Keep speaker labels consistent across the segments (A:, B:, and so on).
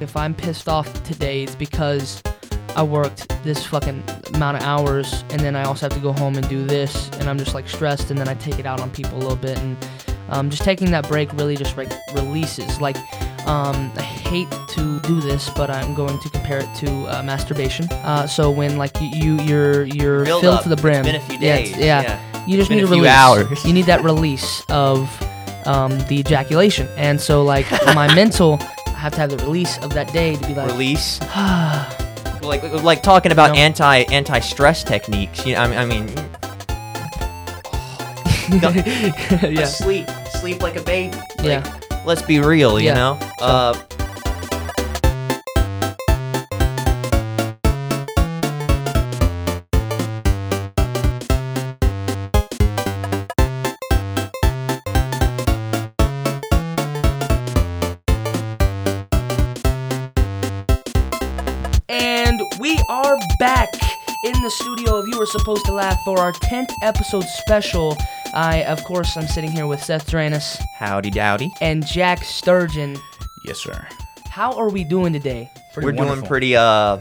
A: If I'm pissed off today, it's because I worked this fucking amount of hours, and then I also have to go home and do this, and I'm just like stressed, and then I take it out on people a little bit, and um, just taking that break really just like releases. Like, um, I hate to do this, but I'm going to compare it to uh, masturbation. Uh, so when like you, you you're you're
B: Build
A: filled
B: up.
A: to the brim.
B: It's been a few
A: Yeah,
B: days,
A: yeah.
B: yeah.
A: You just need
B: a
A: a
B: few
A: release.
B: hours.
A: You need that release of um, the ejaculation, and so like my mental, have to have the release of that day to be like.
B: Release. like like talking about
A: You know?
B: anti anti stress techniques. You know, I mean, I mean
A: yeah.
B: sleep sleep like a baby.
A: Yeah.
B: Let's be real. You
A: Yeah.
B: know. Uh,
A: You Were Supposed to Laugh for our 10th episode special. I, of course, I'm sitting here with Seth Dranis
B: howdy dowdy.
A: and Jack Sturgeon.
C: Yes, sir.
A: How are we doing today?
C: Pretty
B: We're doing pretty uh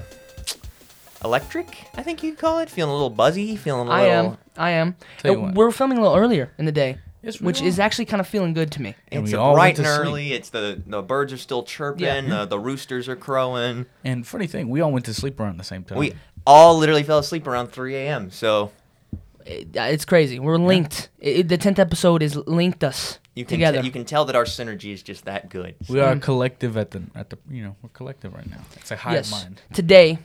B: electric. I think you'd call it. Feeling a little buzzy. Feeling a little.
A: I am. I am.
C: Tell you
A: Uh,
C: what.
A: We're filming a little earlier in the day,
C: Yes, we
A: which
C: are.
A: is actually kind of feeling good to me.
C: And
B: It's
C: we
B: a
C: all
B: bright and
C: to sleep.
B: early. It's the the birds are still chirping.
A: Yeah.
B: Uh, the roosters are crowing.
C: And funny thing, we all went to sleep around the same time.
B: We all literally fell asleep around 3 a.m. So
A: It- it's crazy. We're linked. It- the 10th episode is linked us
B: you can
A: together.
B: te- you can tell that our synergy is just that good.
C: we are collective at the at the you know we're collective right now. It's a hive
A: yes.
C: mind.
A: Today,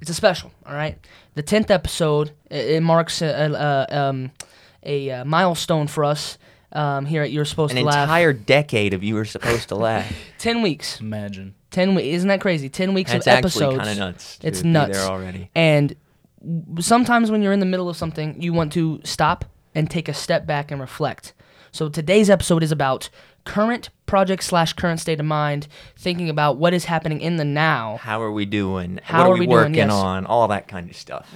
A: it's a special. All right, the tenth episode. It, it marks a, a, a, um, a uh, milestone for us um, here at You're Supposed
B: An
A: to Laugh.
B: An entire decade of you were supposed to laugh.
A: ten weeks.
C: Imagine.
A: Ten weeks. Isn't that crazy? Ten weeks
B: That's
A: of
B: actually
A: episodes.
B: kind of nuts.
A: It's nuts.
B: there already.
A: And sometimes when you're in the middle of something, you want to stop and take a step back and reflect. So today's episode is about current project slash current state of mind, thinking about what is happening in the now.
B: How are we doing?
A: How
B: what are,
A: are
B: we,
A: we doing?
B: working
A: Yes.
B: on? All that kind of stuff.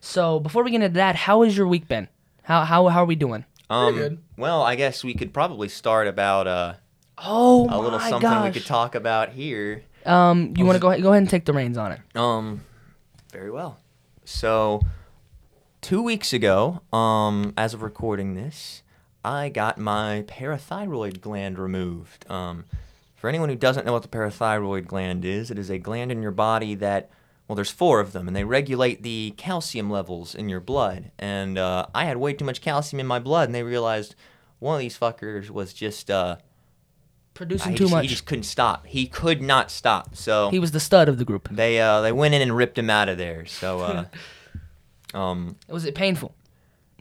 A: So before we get into that, how has your week been? How how how are we doing?
B: Um,
C: good.
B: Well, I guess we could probably start about uh,
A: Oh
B: a little
A: my
B: something
A: gosh.
B: we could talk about here.
A: Um, you want to go ahead, go ahead and take the reins on it.
B: Um, very well. So, two weeks ago, um, as of recording this, I got my parathyroid gland removed. Um, for anyone who doesn't know what the parathyroid gland is, it is a gland in your body that, well, there's four of them, and they regulate the calcium levels in your blood. And uh, I had way too much calcium in my blood, and they realized one of these fuckers was just uh,
A: Producing too
B: just,
A: much.
B: He just couldn't stop. He could not stop. So
A: He was the stud of the group.
B: they uh they went in and ripped him out of there. So uh um
A: Was it painful?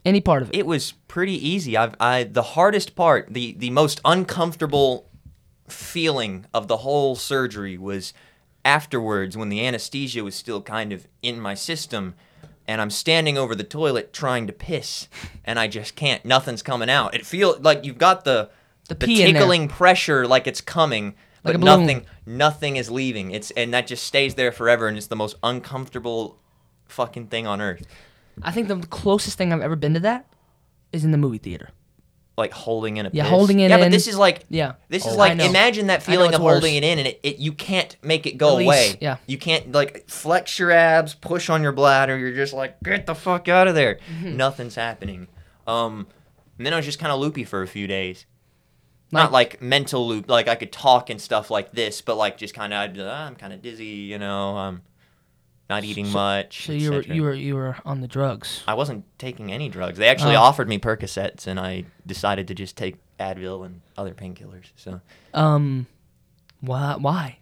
A: Any part of it?
B: it was pretty easy. I've I the hardest part, the the most uncomfortable feeling of the whole surgery was afterwards when the anesthesia was still kind of in my system and I'm standing over the toilet trying to piss and I just can't. Nothing's coming out. It feel like you've got the
A: The
B: the
A: pee in there.
B: tickling pressure like it's coming,
A: Like
B: but
A: balloon.
B: nothing nothing is leaving. It's and that just stays there forever and it's the most uncomfortable fucking thing on earth.
A: I think the closest thing I've ever been to that is in the movie theater.
B: Like holding in a
A: Yeah,
B: piss.
A: holding it
B: Yeah,
A: in.
B: but this is like
A: Yeah.
B: This is
A: Oh, I
B: like
A: know.
B: imagine that
A: I know
B: feeling
A: it's
B: of holding it in, and it, it you can't make it go
A: Release,
B: away.
A: yeah.
B: you can't like flex your abs, push on your bladder. You're just like get the fuck out of there.
A: Mm-hmm.
B: Nothing's happening. Um, and then I was just kind of loopy for a few days.
A: Like-
B: Not like mental loop, like I could talk and stuff like this, but like just kind of I'm kind of dizzy, you know. I'm not eating much.
A: So you were you were you were on the drugs.
B: I wasn't taking any drugs. They actually
A: Oh.
B: offered me Percocets, and I decided to just take Advil and other painkillers. So.
A: Um, why why?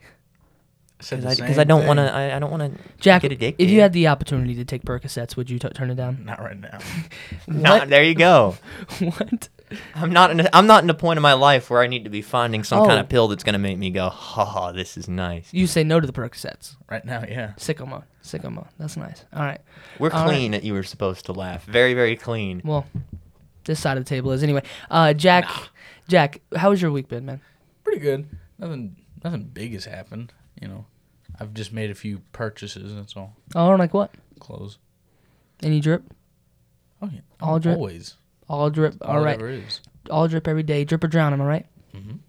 B: Because I,
C: same
B: 'cause I don't want to. I, I don't want to
A: Jack,
B: get addicted.
A: if you had the opportunity to take Percocets, would you t- turn it down?
C: Not right now.
B: not, there you go.
A: what?
B: I'm not. In a, I'm not in a point in my life where I need to be finding some kind
A: Oh.
B: of pill that's gonna make me go, ha ha, this is nice.
A: You say no to the Percocets.
C: right now, yeah.
A: Sicko mode. Sicko mode. That's nice. All right.
B: We're
A: All right.
B: clean. That you were supposed to laugh. Very, very clean.
A: Well, this side of the table is anyway. Uh, Jack, Jack, how has your week been, man?
C: Pretty good. Nothing nothing big has happened, you know. I've just made a few purchases, that's all.
A: Oh, like what?
C: Clothes.
A: Any drip?
C: Oh yeah.
A: All drip?
C: Always.
A: All drip. All right.
C: Whatever it is.
A: All drip every day. Drip or drown. Am I right?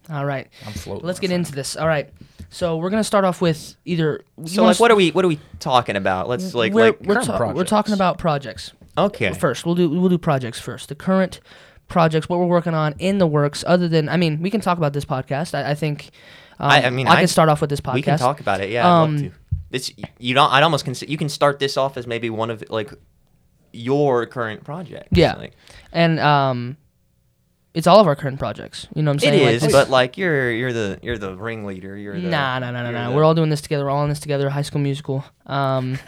A: All right.
C: I'm floating.
A: Let's get
C: friend.
A: into this. All right. So we're gonna start off with either.
B: So like, what are we what are we talking about? Let's like
A: we're,
B: like
A: we're,
C: current
A: ta- we're
C: projects.
A: talking about projects
B: okay.
A: first. We'll do we'll do projects first. The current projects, what we're working on in the works. Other than, I mean, we can talk about this podcast. I, I think. Um,
B: I- I mean,
A: I,
B: I-
A: can start off with this podcast.
B: We can talk about it. Yeah, I'd
A: Um,
B: love to. This you don't. I'd almost consider you can start this off as maybe one of like your current project.
A: Yeah.
B: Like,
A: and um, it's all of our current projects. You know what I'm
B: it
A: saying? Like,
B: but like you're you're the you're the ringleader. You're the
A: Nah, nah, nah, nah, nah.
B: the-
A: We're all doing this together. We're all in this together. High School Musical. Um,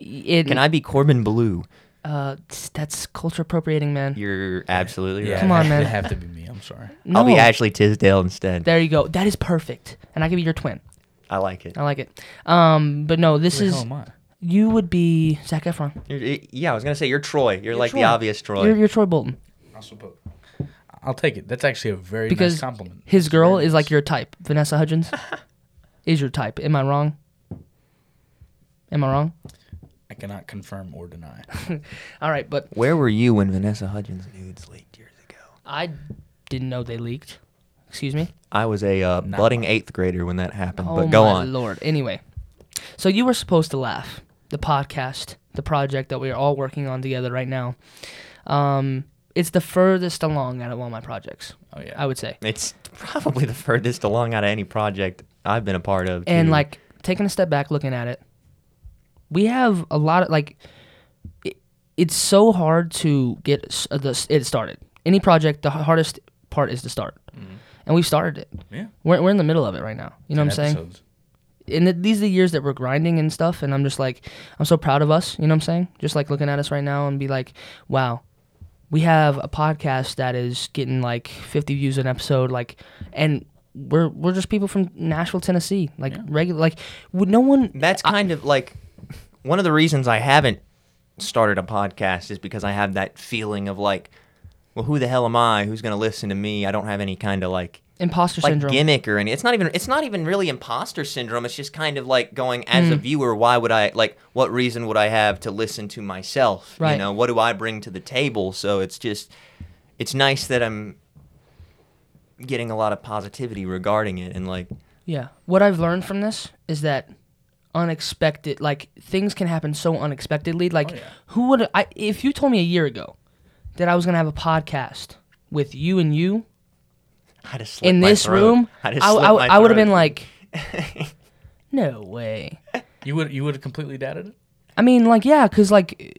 A: it,
B: Can I be Corbin Bleu?
A: Uh, that's culture appropriating, man.
B: You're absolutely
C: Yeah,
B: right.
A: Come on, man.
C: It have to be me. I'm sorry.
B: I'll be Ashley Tisdale instead.
A: There you go. That is perfect. And I could be your twin.
B: I like it.
A: I like it. Um, but no, this
C: Who
A: is
C: hell am I?
A: You would be Zac Efron.
B: You're, yeah, I was gonna say you're Troy. You're,
A: You're
B: like
A: Troy.
B: the obvious Troy.
A: You're, you're Troy Bolton.
C: I suppose. I'll take it. That's actually a very
A: Because
C: nice compliment.
A: His
C: It's
A: girl
C: very
A: is like your type. Vanessa Hudgens is your type. Am I wrong? Am I wrong?
C: I cannot confirm or deny.
A: All right, but
B: Where were you when Vanessa Hudgens nudes leaked years ago?
A: I didn't know they leaked. Excuse me.
B: I was a uh,
C: Nah.
B: budding eighth grader when that happened.
A: Oh
B: but go
A: my
B: on.
A: lord. Anyway, so you were supposed to laugh. The podcast, the project that we are all working on together right now. Um, it's the furthest along out of all my projects.
C: Oh yeah.
A: I would say.
B: It's probably the furthest along out of any project I've been a part of.
A: And like taking a step back, looking at it, we have a lot of like. It, it's so hard to get uh, the, it started. Any project, the hardest part is to start, and we've started it.
C: yeah.
A: We're, we're in the middle of it right now. You know what I'm
C: Ten
A: saying?
C: Episodes.
A: and th- these are the years that we're grinding and stuff and i'm just like i'm so proud of us you know what i'm saying just like looking at us right now and be like wow we have a podcast that is getting like 50 views an episode like and we're we're just people from nashville tennessee like
C: Yeah.
A: regular like would no one
B: that's kind of like one of the reasons I haven't started a podcast is because I have that feeling of like, well, who the hell am I? Who's gonna listen to me? I don't have any kind of like
A: imposter
B: like
A: syndrome
B: gimmick or any. It's not even. It's not even really imposter syndrome. It's just kind of like going as a
A: Mm.
B: viewer. Why would I like? What reason would I have to listen to myself?
A: Right.
B: You know, what do I bring to the table? So it's just, it's nice that I'm getting a lot of positivity regarding it and like
A: Yeah. What I've learned from this is that unexpected like things can happen so unexpectedly. Like
C: Oh, yeah.
A: who would I if you told me a year ago that I was going to have a podcast with you and you
B: I just slit
A: in
B: my
A: this
B: throat.
A: room,
B: I
A: I,
B: just
A: I,
B: slit my
A: I would have
B: throat.
A: been like no way.
C: You would you would have completely doubted it?
A: I mean like yeah, cuz like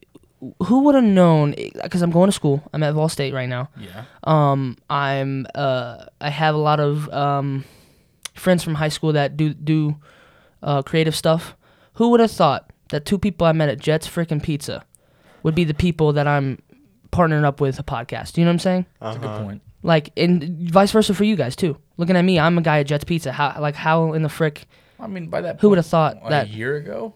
A: who would have known cuz I'm going to school. I'm at Vol State right now.
C: Yeah.
A: Um, I'm uh, I have a lot of um, friends from high school that do do uh, creative stuff. Who would have thought that two people I met at Jets Frickin' Pizza would be the people that I'm partnering up with a podcast? You know what I'm saying?
C: That's a
B: Uh-huh.
C: good point.
A: Like, and vice versa for you guys too. Looking at me, I'm a guy at Jets Pizza. How like how in the frick?
C: I mean, by that
A: Who would have thought
C: a
A: that?
C: year ago?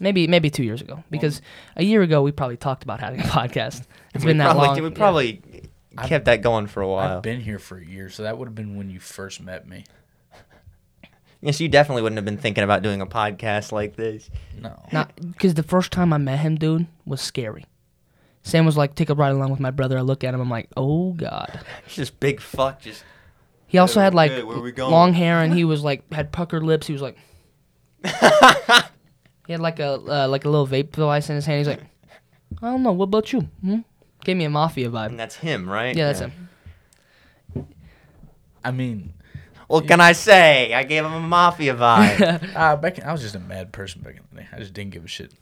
A: Maybe maybe two years ago because a year ago we probably talked about having a podcast. It's been that
B: probably,
A: long.
B: We
A: Yeah.
B: probably
C: I've-
B: kept that going for a while.
C: I've been here for a year, so that would have been when you first met me.
B: Yes, you definitely wouldn't have been thinking about doing a podcast like this.
C: No.
A: Not because the first time I met him, dude, was scary. Sam was like, "Take a ride along with my brother." I look at him, I'm like, "Oh God."
B: It's just big fuck. Just
A: He also had like
B: okay, where we going?
A: long hair, and he was like had puckered lips. He was like, he had like a uh, like a little vape device in his hand. He's like, "I don't know. What about you?" Hmm? Gave me a mafia
B: and
A: vibe.
B: that's him, right?
A: Yeah, that's him.
C: I mean,
B: What can I say? I gave him a mafia vibe.
C: uh, back I was just a mad person back in the day. I just didn't give a shit.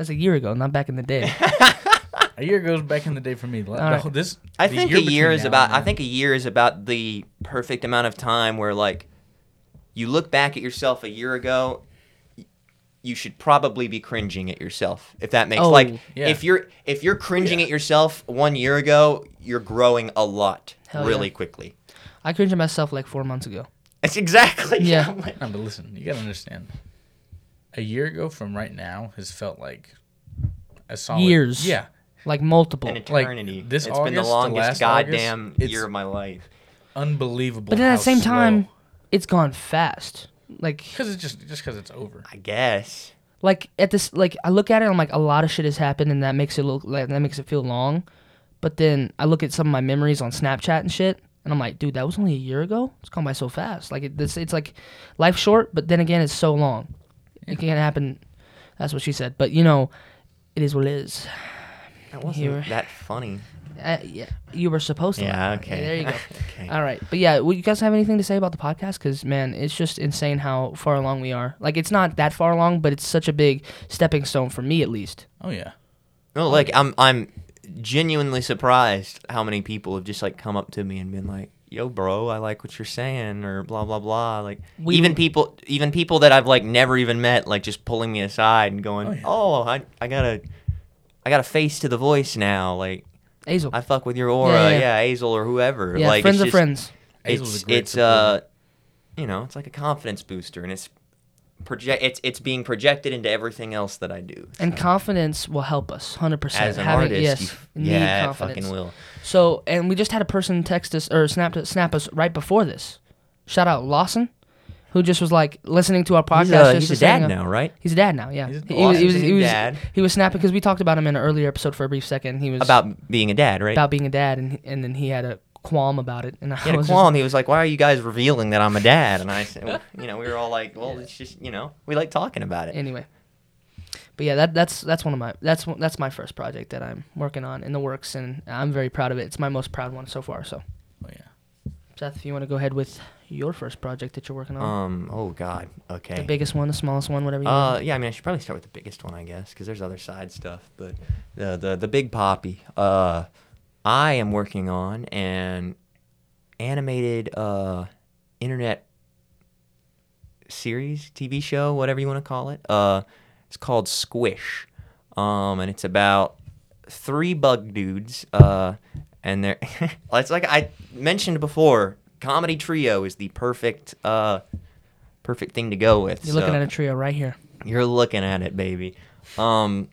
A: That's a year ago, not back in the day.
C: A year goes back in the day for me. The-
A: All right.
C: This
B: I
C: the
B: think
C: year
B: a year is about. I think a year is about the perfect amount of time where like you look back at yourself a year ago. You should probably be cringing at yourself, if that makes
A: Oh,
B: like
C: yeah.
B: if you're if you're cringing
C: Yeah.
B: at yourself one year ago, you're growing a lot
A: Hell
B: really
A: yeah.
B: quickly.
A: I cringed at myself like four months ago.
B: That's exactly
A: Yeah.
B: I'm like-
C: No, but listen, you gotta understand. A year ago from right now has felt like a solid
A: Years.
C: Yeah,
A: Like multiple.
B: an
C: Like,
B: eternity.
C: this
B: it's been the longest
C: last
B: goddamn
C: August,
B: year of my life.
C: unbelievable.
A: but then at the same time, it's gone fast. Like
C: because it's just just because it's over.
B: I guess.
A: like at this like I look at it I'm like a lot of shit has happened and that makes it look like that makes it feel long. But then I look at some of my memories on Snapchat and shit and And I'm like, dude, that was only a year ago. It's gone by so fast. Like it, this, it's like life short, but then again, it's so long. It can't happen. That's what she said. But you know, it is what it is.
B: That wasn't
A: Here.
B: that funny.
A: Uh, yeah, you were supposed to.
B: Yeah,
A: laugh.
B: okay.
A: there you go.
B: okay.
A: All right, but yeah, would you guys have anything to say about the podcast? Because man, it's just insane how far along we are. Like, it's not that far along, but it's such a big stepping stone for me, at least.
C: Oh yeah.
B: No, like I'm I'm genuinely surprised how many people have just like come up to me and been like, "Yo, bro, I like what you're saying," or blah blah blah. Like
A: We-
B: even people even people that I've like never even met, like just pulling me aside and going,
C: Oh, yeah.
B: "Oh, I I got a I got a face to the voice now." Like
A: Azel.
B: I fuck with your aura,
A: Yeah,
B: yeah,
A: yeah.
B: Hazel or whoever.
A: yeah,
B: like
A: friends
B: it's
A: of friends.
C: Hazel's
B: It's
C: a great
B: it's uh, you know, it's like a confidence booster, and it's project it's it's being projected into everything else that I do.
A: And confidence will help us, hundred percent.
B: As an
A: Having,
B: artist,
A: yes,
B: yeah, it fucking will.
A: So, and we just had a person text us or snap snap us right before this. Shout out Lawson, who just was like listening to our podcast.
B: He's, uh,
A: just
B: he's a dad
A: uh,
B: now, right?
A: He's a dad now. Yeah,
C: He's
A: he, was he was,
B: a
A: he was,
B: dad.
A: he was snapping because we talked about him in an earlier episode for a brief second. He was
B: About being a dad, right?
A: about being a dad, and and then he had a qualm about it, and I
B: he had a
A: was just-
B: qualm. He was like, "Why are you guys revealing that I'm a dad?" And I said, "You know, we were all like, well, it's just, you know, we like talking about it."
A: anyway. But yeah, that that's that's one of my that's one- that's my first project that I'm working on in the works, and I'm very proud of it. It's my most proud one so far. So,
C: Oh yeah.
A: Seth, if you want to go ahead with your first project that you're working on,
B: Um. Oh God. Okay.
A: the biggest one, the smallest one, whatever you
B: Uh,
A: want.
B: yeah. I mean, I should probably start with the biggest one, I guess, because there's other side stuff. But the the the big poppy. Uh, I am working on an animated uh internet series, TV show, whatever you want to call it. Uh, it's called Squish. Um, and it's about three bug dudes. Uh, and they're it's like I mentioned before. Comedy trio is the perfect uh perfect thing to go with.
A: You're looking at a trio right here.
B: you're looking at it, baby. Um,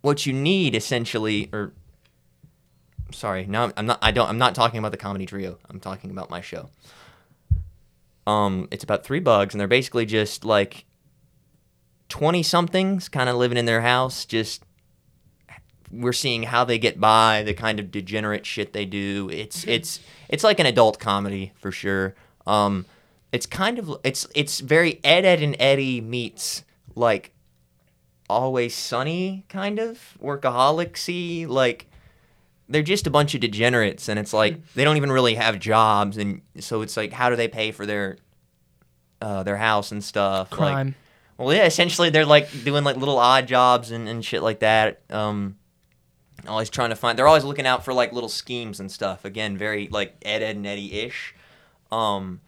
B: what you need essentially, or sorry, no, I'm not. I don't. I'm not talking about the comedy trio. I'm talking about my show. Um, it's about three bugs, and they're basically just like twenty somethings, kind of living in their house. Just we're seeing how they get by, the kind of degenerate shit they do. It's it's it's like an adult comedy for sure. Um, it's kind of it's it's very Ed Edd and Eddy meets like Always Sunny kind of workaholicsy like they're just a bunch of degenerates and it's like they don't even really have jobs and so it's like how do they pay for their uh, their house and stuff like
A: Crime.
B: well, yeah, essentially they're like doing like little odd jobs and, and shit like that. Um, always trying to find. They're always looking out for like little schemes and stuff. Again, very like Ed Edd and Eddy ish. Um,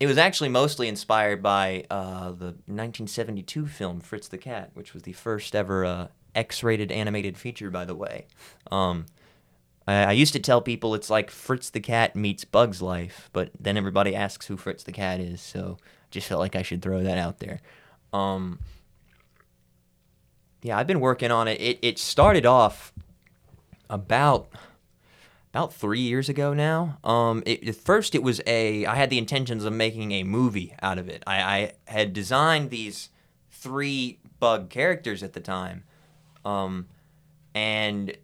B: it was actually mostly inspired by uh, the 1972 film Fritz the Cat, which was the first ever uh, X-rated animated feature, by the way. Um, I, I used to tell people it's like Fritz the Cat meets Bug's Life, but then everybody asks who Fritz the Cat is, so I just felt like I should throw that out there. Um, yeah, I've been working on it. It it started off about about three years ago now. Um, it, at first it was a I had the intentions of making a movie out of it. I, I had designed these three bug characters at the time, um, and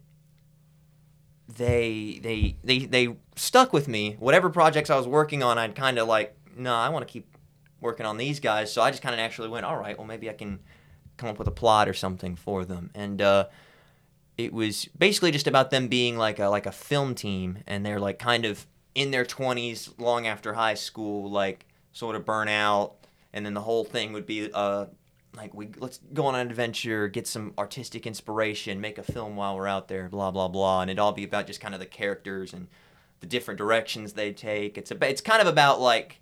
B: they they they they stuck with me. Whatever projects I was working on, I'd kind of like, no, I want to keep working on these guys. So I just kind of naturally went, all right, well maybe I can come up with a plot or something for them. And uh, it was basically just about them being like a like a film team, and they're like kind of in their twenties, long after high school, like sort of burnout, and then the whole thing would be uh like we let's go on an adventure, get some artistic inspiration, make a film while we're out there, blah blah blah, and it'd all be about just kind of the characters and the different directions they take. It's a it's kind of about like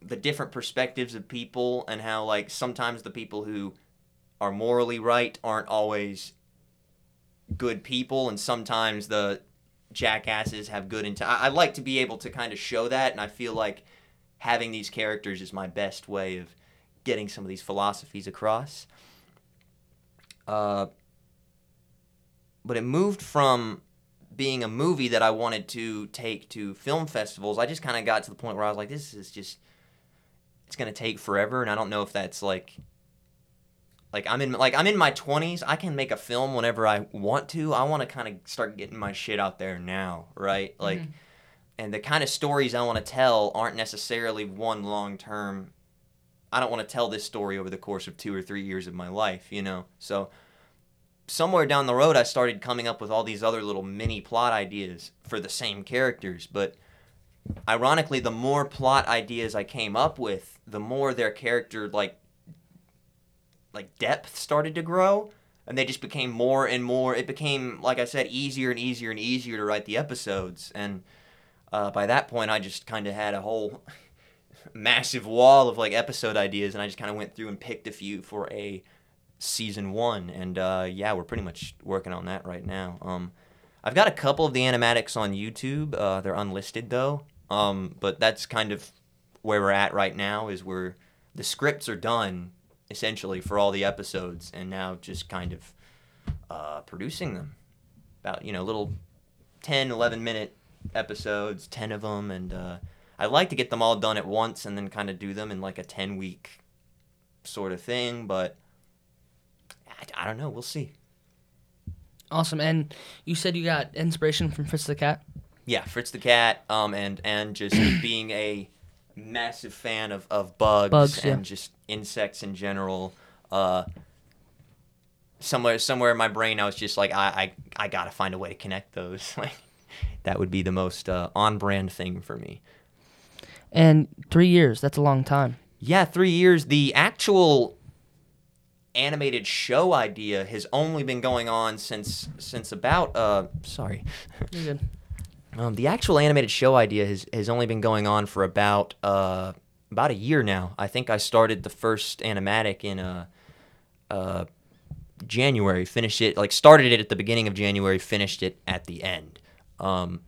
B: the different perspectives of people and how like sometimes the people who are morally right aren't always good people and sometimes the jackasses have good intent. I, I like to be able to kind of show that and I feel like having these characters is my best way of getting some of these philosophies across. Uh, but it moved from being a movie that I wanted to take to film festivals. I just kind of got to the point where I was like, this is just it's gonna take forever, and I don't know if that's like like I'm in like I'm in my 20s. I can make a film whenever I want to. I want to kind of start getting my shit out there now, right? Like and the kind of stories I want to tell aren't necessarily one long term. I don't want to tell this story over the course of two or three years of my life, you know. So somewhere down the road, I started coming up with all these other little mini plot ideas for the same characters, but ironically, the more plot ideas I came up with, the more their character like like depth started to grow and they just became more and more it became like i said easier and easier and easier to write the episodes and uh, by that point i just kind of had a whole massive wall of like episode ideas and i just kind of went through and picked a few for a season one and uh, yeah we're pretty much working on that right now. Um, i've got a couple of the animatics on youtube uh, they're unlisted though. Um, but that's kind of where we're at right now is where the scripts are done essentially for all the episodes and now just kind of uh, producing them. About you know little 10 11 minute episodes 10 of them and i'd like to get them all done at once and then kind of do them in like a 10 week sort of thing but I, I don't know we'll see
A: Awesome. And you said you got inspiration from Fritz the Cat.
B: yeah fritz the cat um and and just being a massive fan of, of bugs,
A: Bugs, yeah.
B: and just insects in general uh somewhere somewhere in my brain i was just like i i, I gotta find a way to connect those like that would be the most uh, on brand thing for me
A: And three years. That's a long time.
B: yeah three years the actual animated show idea has only been going on since since about uh sorry
A: You're good.
B: Um, the actual animated show idea has, has only been going on for about uh, about a year now. I think I started the first animatic in uh, uh, January. Finished it like started it at the beginning of January. Finished it at the end. Um,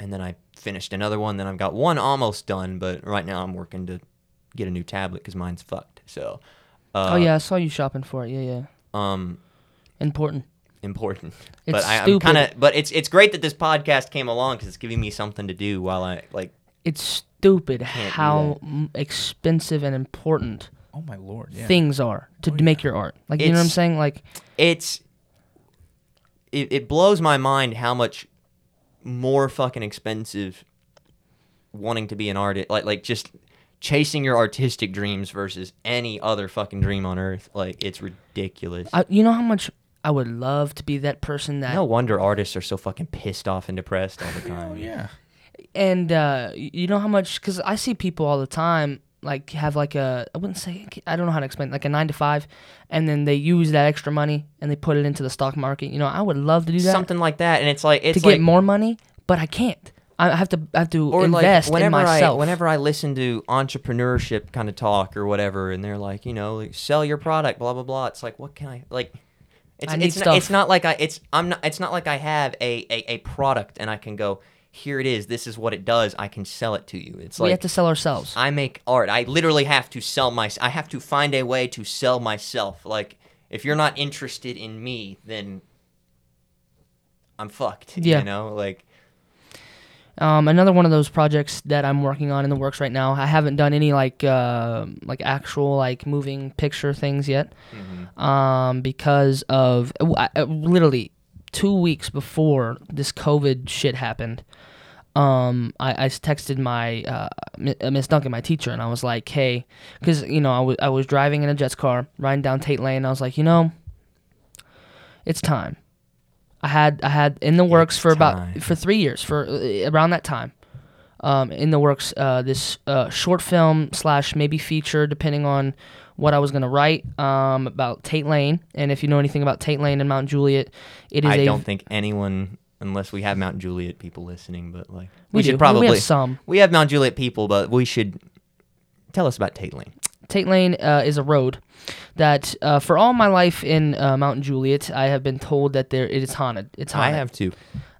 B: and then I finished another one. Then I've got one almost done, but right now I'm working to get a new tablet because mine's fucked. So. Uh,
A: oh yeah, I saw you shopping for it. Yeah, yeah.
B: Um,
A: Important.
B: important.
A: It's
B: but I, I'm kind of. But it's it's great that this podcast came along because it's giving me something to do while I like.
A: It's stupid how expensive and important
C: Oh my lord! Yeah.
A: things are to
C: Oh,
A: d- make your art. Like you know what I'm saying? Like
B: It's. It, it blows my mind how much more fucking expensive wanting to be an artist like like just chasing your artistic dreams versus any other fucking dream on earth like it's ridiculous
A: I, you know how much I would love to be that person that
B: no wonder artists are so fucking pissed off and depressed all the
C: Oh
B: time
C: yeah.
A: and uh, you know how much because I see people all the time like have like a I wouldn't say I don't know how to explain it, like a nine to five, and then they use that extra money and they put it into the stock market. You know, I would love to do that
B: something like that and it's like it's
A: to
B: like
A: get more money, but I can't. I have to I have to
B: or
A: invest
B: like
A: in
B: whenever
A: myself.
B: I whenever I listen to entrepreneurship kind of talk or whatever, and they're like, you know, like, sell your product, blah blah blah. It's like, what can I like? It's,
A: I
B: it's, not, it's not like I it's I'm not it's not like I have a, a a product and I can go here it is. This is what it does. I can sell it to you. It's like we
A: have to sell ourselves.
B: I make art. I literally have to sell my. I have to find a way to sell myself. Like if you're not interested in me, then I'm fucked.
A: Yeah.
B: You know, like
A: Um, another one of those projects that I'm working on in the works right now. I haven't done any like uh, like actual like moving picture things yet, um, because of I, I- literally two weeks before this COVID shit happened. Um, I, I texted my uh, uh, Miss Duncan, my teacher, and I was like, "Hey," because you know I was I was driving in a Jets car, riding down Tate Lane. And I was like, you know, it's time. I had I had in the works
B: It's
A: for about for three years for uh, around that time. Um, in the works, uh, this uh, short film slash maybe feature, depending on what I was gonna write um, about Tate Lane. And if you know anything about Tate Lane and Mount Juliet, it is
B: I
A: a
B: don't think anyone, unless we have Mount Juliet people listening, but like
A: we,
B: should
A: do.
B: probably
A: we have some.
B: we have Mount Juliet people, but we should tell us about Tate Lane.
A: Tate Lane uh, is a road that, uh, for all my life in uh, Mount Juliet, I have been told that there it is haunted. It's haunted.
B: I have two.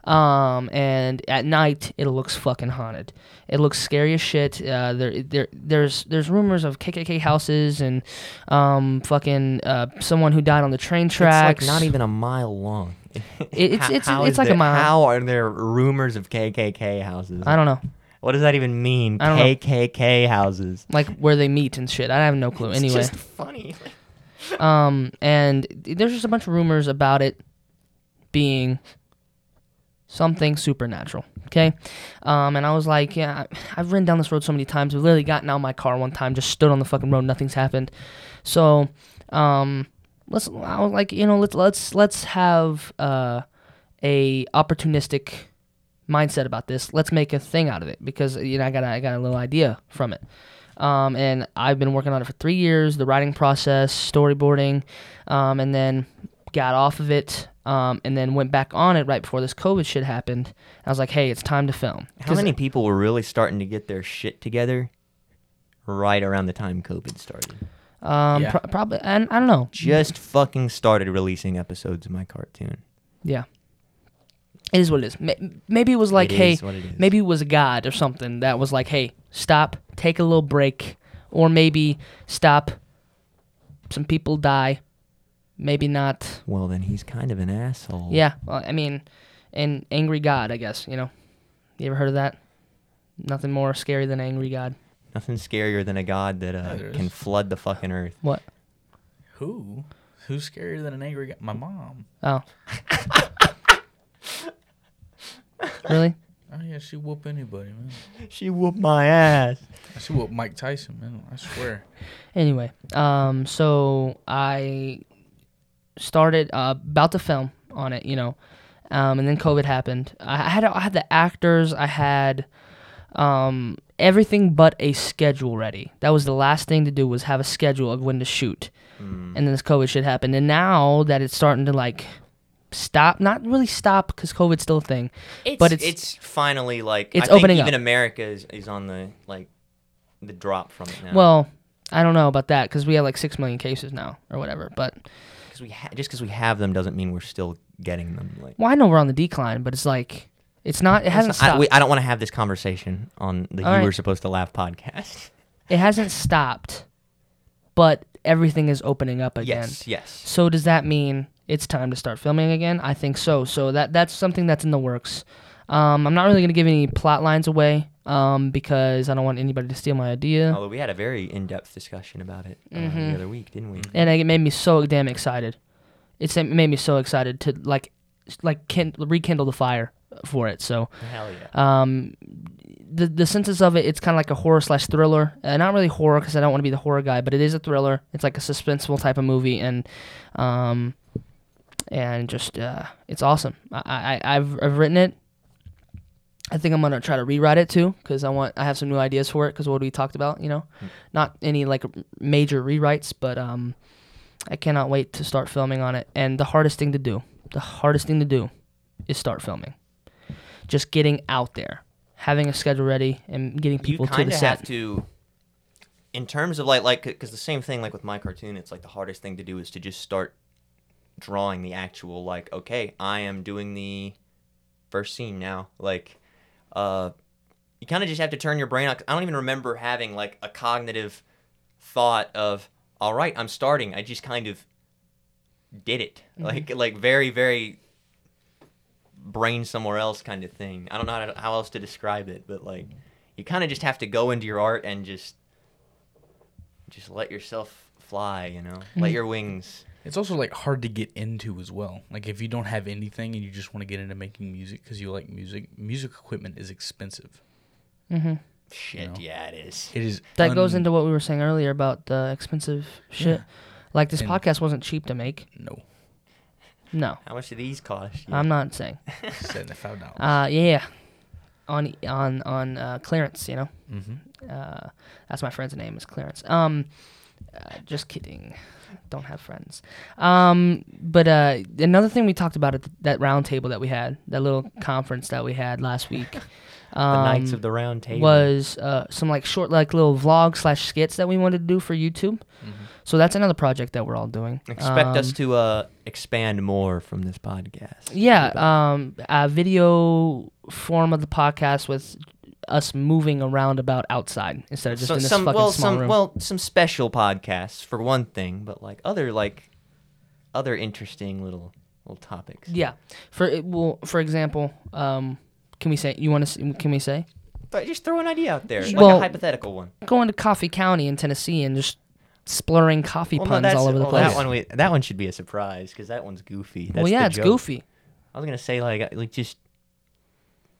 A: Um, and at night it looks fucking haunted. It looks scary as shit. Uh, there, there, there's, there's rumors of KKK houses and, um, fucking, uh, someone who died on the train tracks.
B: It's like not even a mile long.
A: it's- it's-
B: how
A: it's like a mile.
B: How are there rumors of KKK houses?
A: I don't know,
B: What does that even mean?
A: Don't know.
B: KKK houses.
A: like where they meet and shit. I have no clue.
B: It's
A: Anyway,
B: just funny.
A: um, and there's just a bunch of rumors about it being something supernatural. Okay, um, and I was like, yeah, I've ridden down this road so many times. I've literally gotten out of my car one time, just stood on the fucking road, nothing's happened. So, um, let's. I was like, you know, let's let's let's have uh, a opportunistic mindset about this. Let's make a thing out of it because you know I got a, I got a little idea from it. Um, and I've been working on it for three years, the writing process, storyboarding, um, and then got off of it, um, and then went back on it right before this COVID shit happened. I was like, hey, it's time to film.
B: How many people were really starting to get their shit together right around the time COVID started?
A: Um,
C: Yeah.
A: pro- probably, and I don't know.
B: Just fucking started releasing episodes of my cartoon.
A: Yeah, it is what it is. Maybe it was like,
B: It
A: hey,
B: is what it is.
A: maybe it was a God or something that was like, hey, stop, take a little break, or maybe stop. Some people die, maybe not.
B: Well, then he's kind of an asshole.
A: Yeah, well, I mean, an angry God, I guess. You know, you ever heard of that? Nothing more scary than angry God.
B: Nothing scarier than a god that uh,
C: there
B: can flood the fucking earth.
A: What?
C: Who? Who's scarier than an angry God? My mom.
A: Oh. really?
C: Oh yeah, she whoop anybody, man.
B: She whooped my ass.
C: She whoop Mike Tyson, man. I swear.
A: Anyway, um, so I started uh, about to film on it, you know, um, and then COVID happened. I had I had the actors, I had um, everything but a schedule ready. That was the last thing to do was have a schedule of when to shoot, and then this COVID shit happened. And now that it's starting to like stop, not really stop because COVID's still a thing,
B: It's,
A: but
B: it's
A: it's
B: finally like
A: it's
B: I think
A: opening
B: even
A: up.
B: America is, is on the like the drop from it now.
A: well. I don't know about that because we have like six million cases now or whatever. But
B: because we ha- just because we have them doesn't mean we're still getting them. Like
A: well, I know we're on the decline, but it's like it's not. It hasn't
B: not- I,
A: stopped.
B: we, I don't want to have this conversation on the
A: All
B: You
A: right.
B: Were Supposed to Laugh podcast.
A: it hasn't stopped, but everything is opening up again.
B: yes, yes.
A: So does that mean it's time to start filming again? I think so. So that that's something that's in the works. Um, I'm not really gonna give any plot lines away um, because I don't want anybody to steal my idea.
B: Although we had a very in-depth discussion about it uh,
A: Mhm.
B: the other week, didn't we?
A: and it made me so damn excited. It made me so excited to like, like kin- rekindle the fire for it. So
B: Hell yeah.
A: um, the the senses of it, it's kind of like a horror slash thriller. Uh, not really horror because I don't want to be the horror guy, but it is a thriller. It's like a suspenseful type of movie, and um, and just uh, it's awesome. I, I I've I've written it. I think I'm gonna try to rewrite it too because I want I have some new ideas for it because what we talked about, you know, not any like major rewrites, but um, I cannot wait to start filming on it. And the hardest thing to do, the hardest thing to do, is start filming. Just getting out there, having a schedule ready, and getting people to the set.
B: have to in terms of like like because the same thing like with my cartoon it's like the hardest thing to do is to just start drawing the actual like okay i am doing the first scene now like uh you kind of just have to turn your brain on i don't even remember having like a cognitive thought of all right i'm starting. I just kind of did it. Like like very very brain somewhere else kind of thing. I don't know how, to, how else to describe it but like you kind of just have to go into your art and just just let yourself fly you know? Let your wings
C: It's also like hard to get into as well. Like if you don't have anything and you just want to get into making music because you like music, music equipment is expensive. Mm-hmm.
B: shit
C: know.
B: yeah it is
C: It is
A: That goes into what we were saying earlier about the expensive shit. Like this
C: And-
A: podcast wasn't cheap to make.
C: no
A: No,
B: how much do these cost you?
A: I'm not saying.
C: seventy five dollars.
A: Uh, yeah, on on on uh, clearance, you know.
C: mm-hmm.
A: Uh, that's my friend's name is Clarence. Um, uh, just kidding. Don't have friends. Um, but uh, another thing we talked about at th- that round table that we had, that little conference that we had last week.
B: the
A: um,
B: knights of the round table
A: was uh, some like short like little vlog slash skits that we wanted to do for YouTube. So that's another project that we're all doing.
B: expect us
A: Um,
B: to uh expand more from this podcast
A: Yeah, um, a video form of the podcast with us moving around about outside instead of just
B: So-
A: in this
B: some
A: fucking
B: well
A: small
B: some
A: room.
B: well some special podcasts for one thing but like other like other interesting little little topics
A: yeah, for it will for example, um, can we say you want to? Can we say
B: but just throw an idea out there like
A: Well-
B: a hypothetical one
A: going to Coffee County in Tennessee and just splurring coffee
B: Well,
A: puns
B: that's-
A: all over the
B: well,
A: place?
B: That one, we, that one should be a surprise because that one's goofy. That's
A: well, yeah, it's
B: joke.
A: goofy.
B: I was gonna say like like just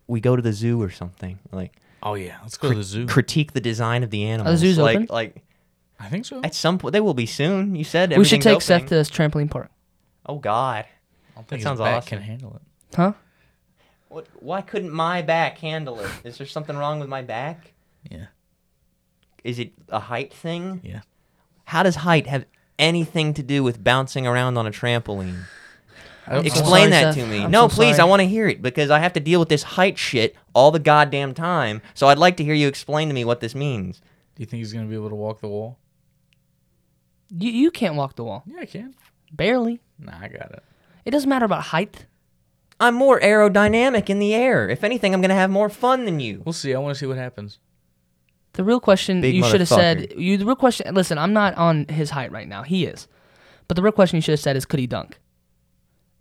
B: we go to the zoo or something. Like
C: Oh yeah, let's go to the zoo.
B: critique the design of the animals.
A: The zoo's
B: like
A: open?
B: like
C: I think so.
B: At some point they will be soon. You said
A: we should
B: everything's
A: take Seth to this trampoline park.
B: Oh God.
C: don't think
B: that
C: his
B: sounds
C: back
B: awesome.
C: can handle it.
A: Huh?
B: What? Why couldn't my back handle it? Is there something wrong with my back?
C: Yeah,
B: Is it a height thing?
C: yeah.
B: How does height have anything to do with bouncing around on a trampoline?
C: I don't-
B: Explain
A: sorry,
B: that
A: Seth.
B: to me.
A: I'm
B: no,
A: so
B: please, I want to hear it because I have to deal with this height shit all the goddamn time. So I'd like to hear you explain to me what this means.
C: Do you think he's gonna be able to walk the wall?
A: You you can't walk the wall.
C: Yeah, I can.
A: Barely.
C: Nah, I got it.
A: It doesn't matter about height.
B: I'm more aerodynamic in the air. If anything, I'm gonna have more fun than you.
C: We'll see. I want to see what happens.
A: The real question
B: Big
A: you should have said. You the real question. Listen, I'm not on his height right now. He is, but the real question you should have said is, could he dunk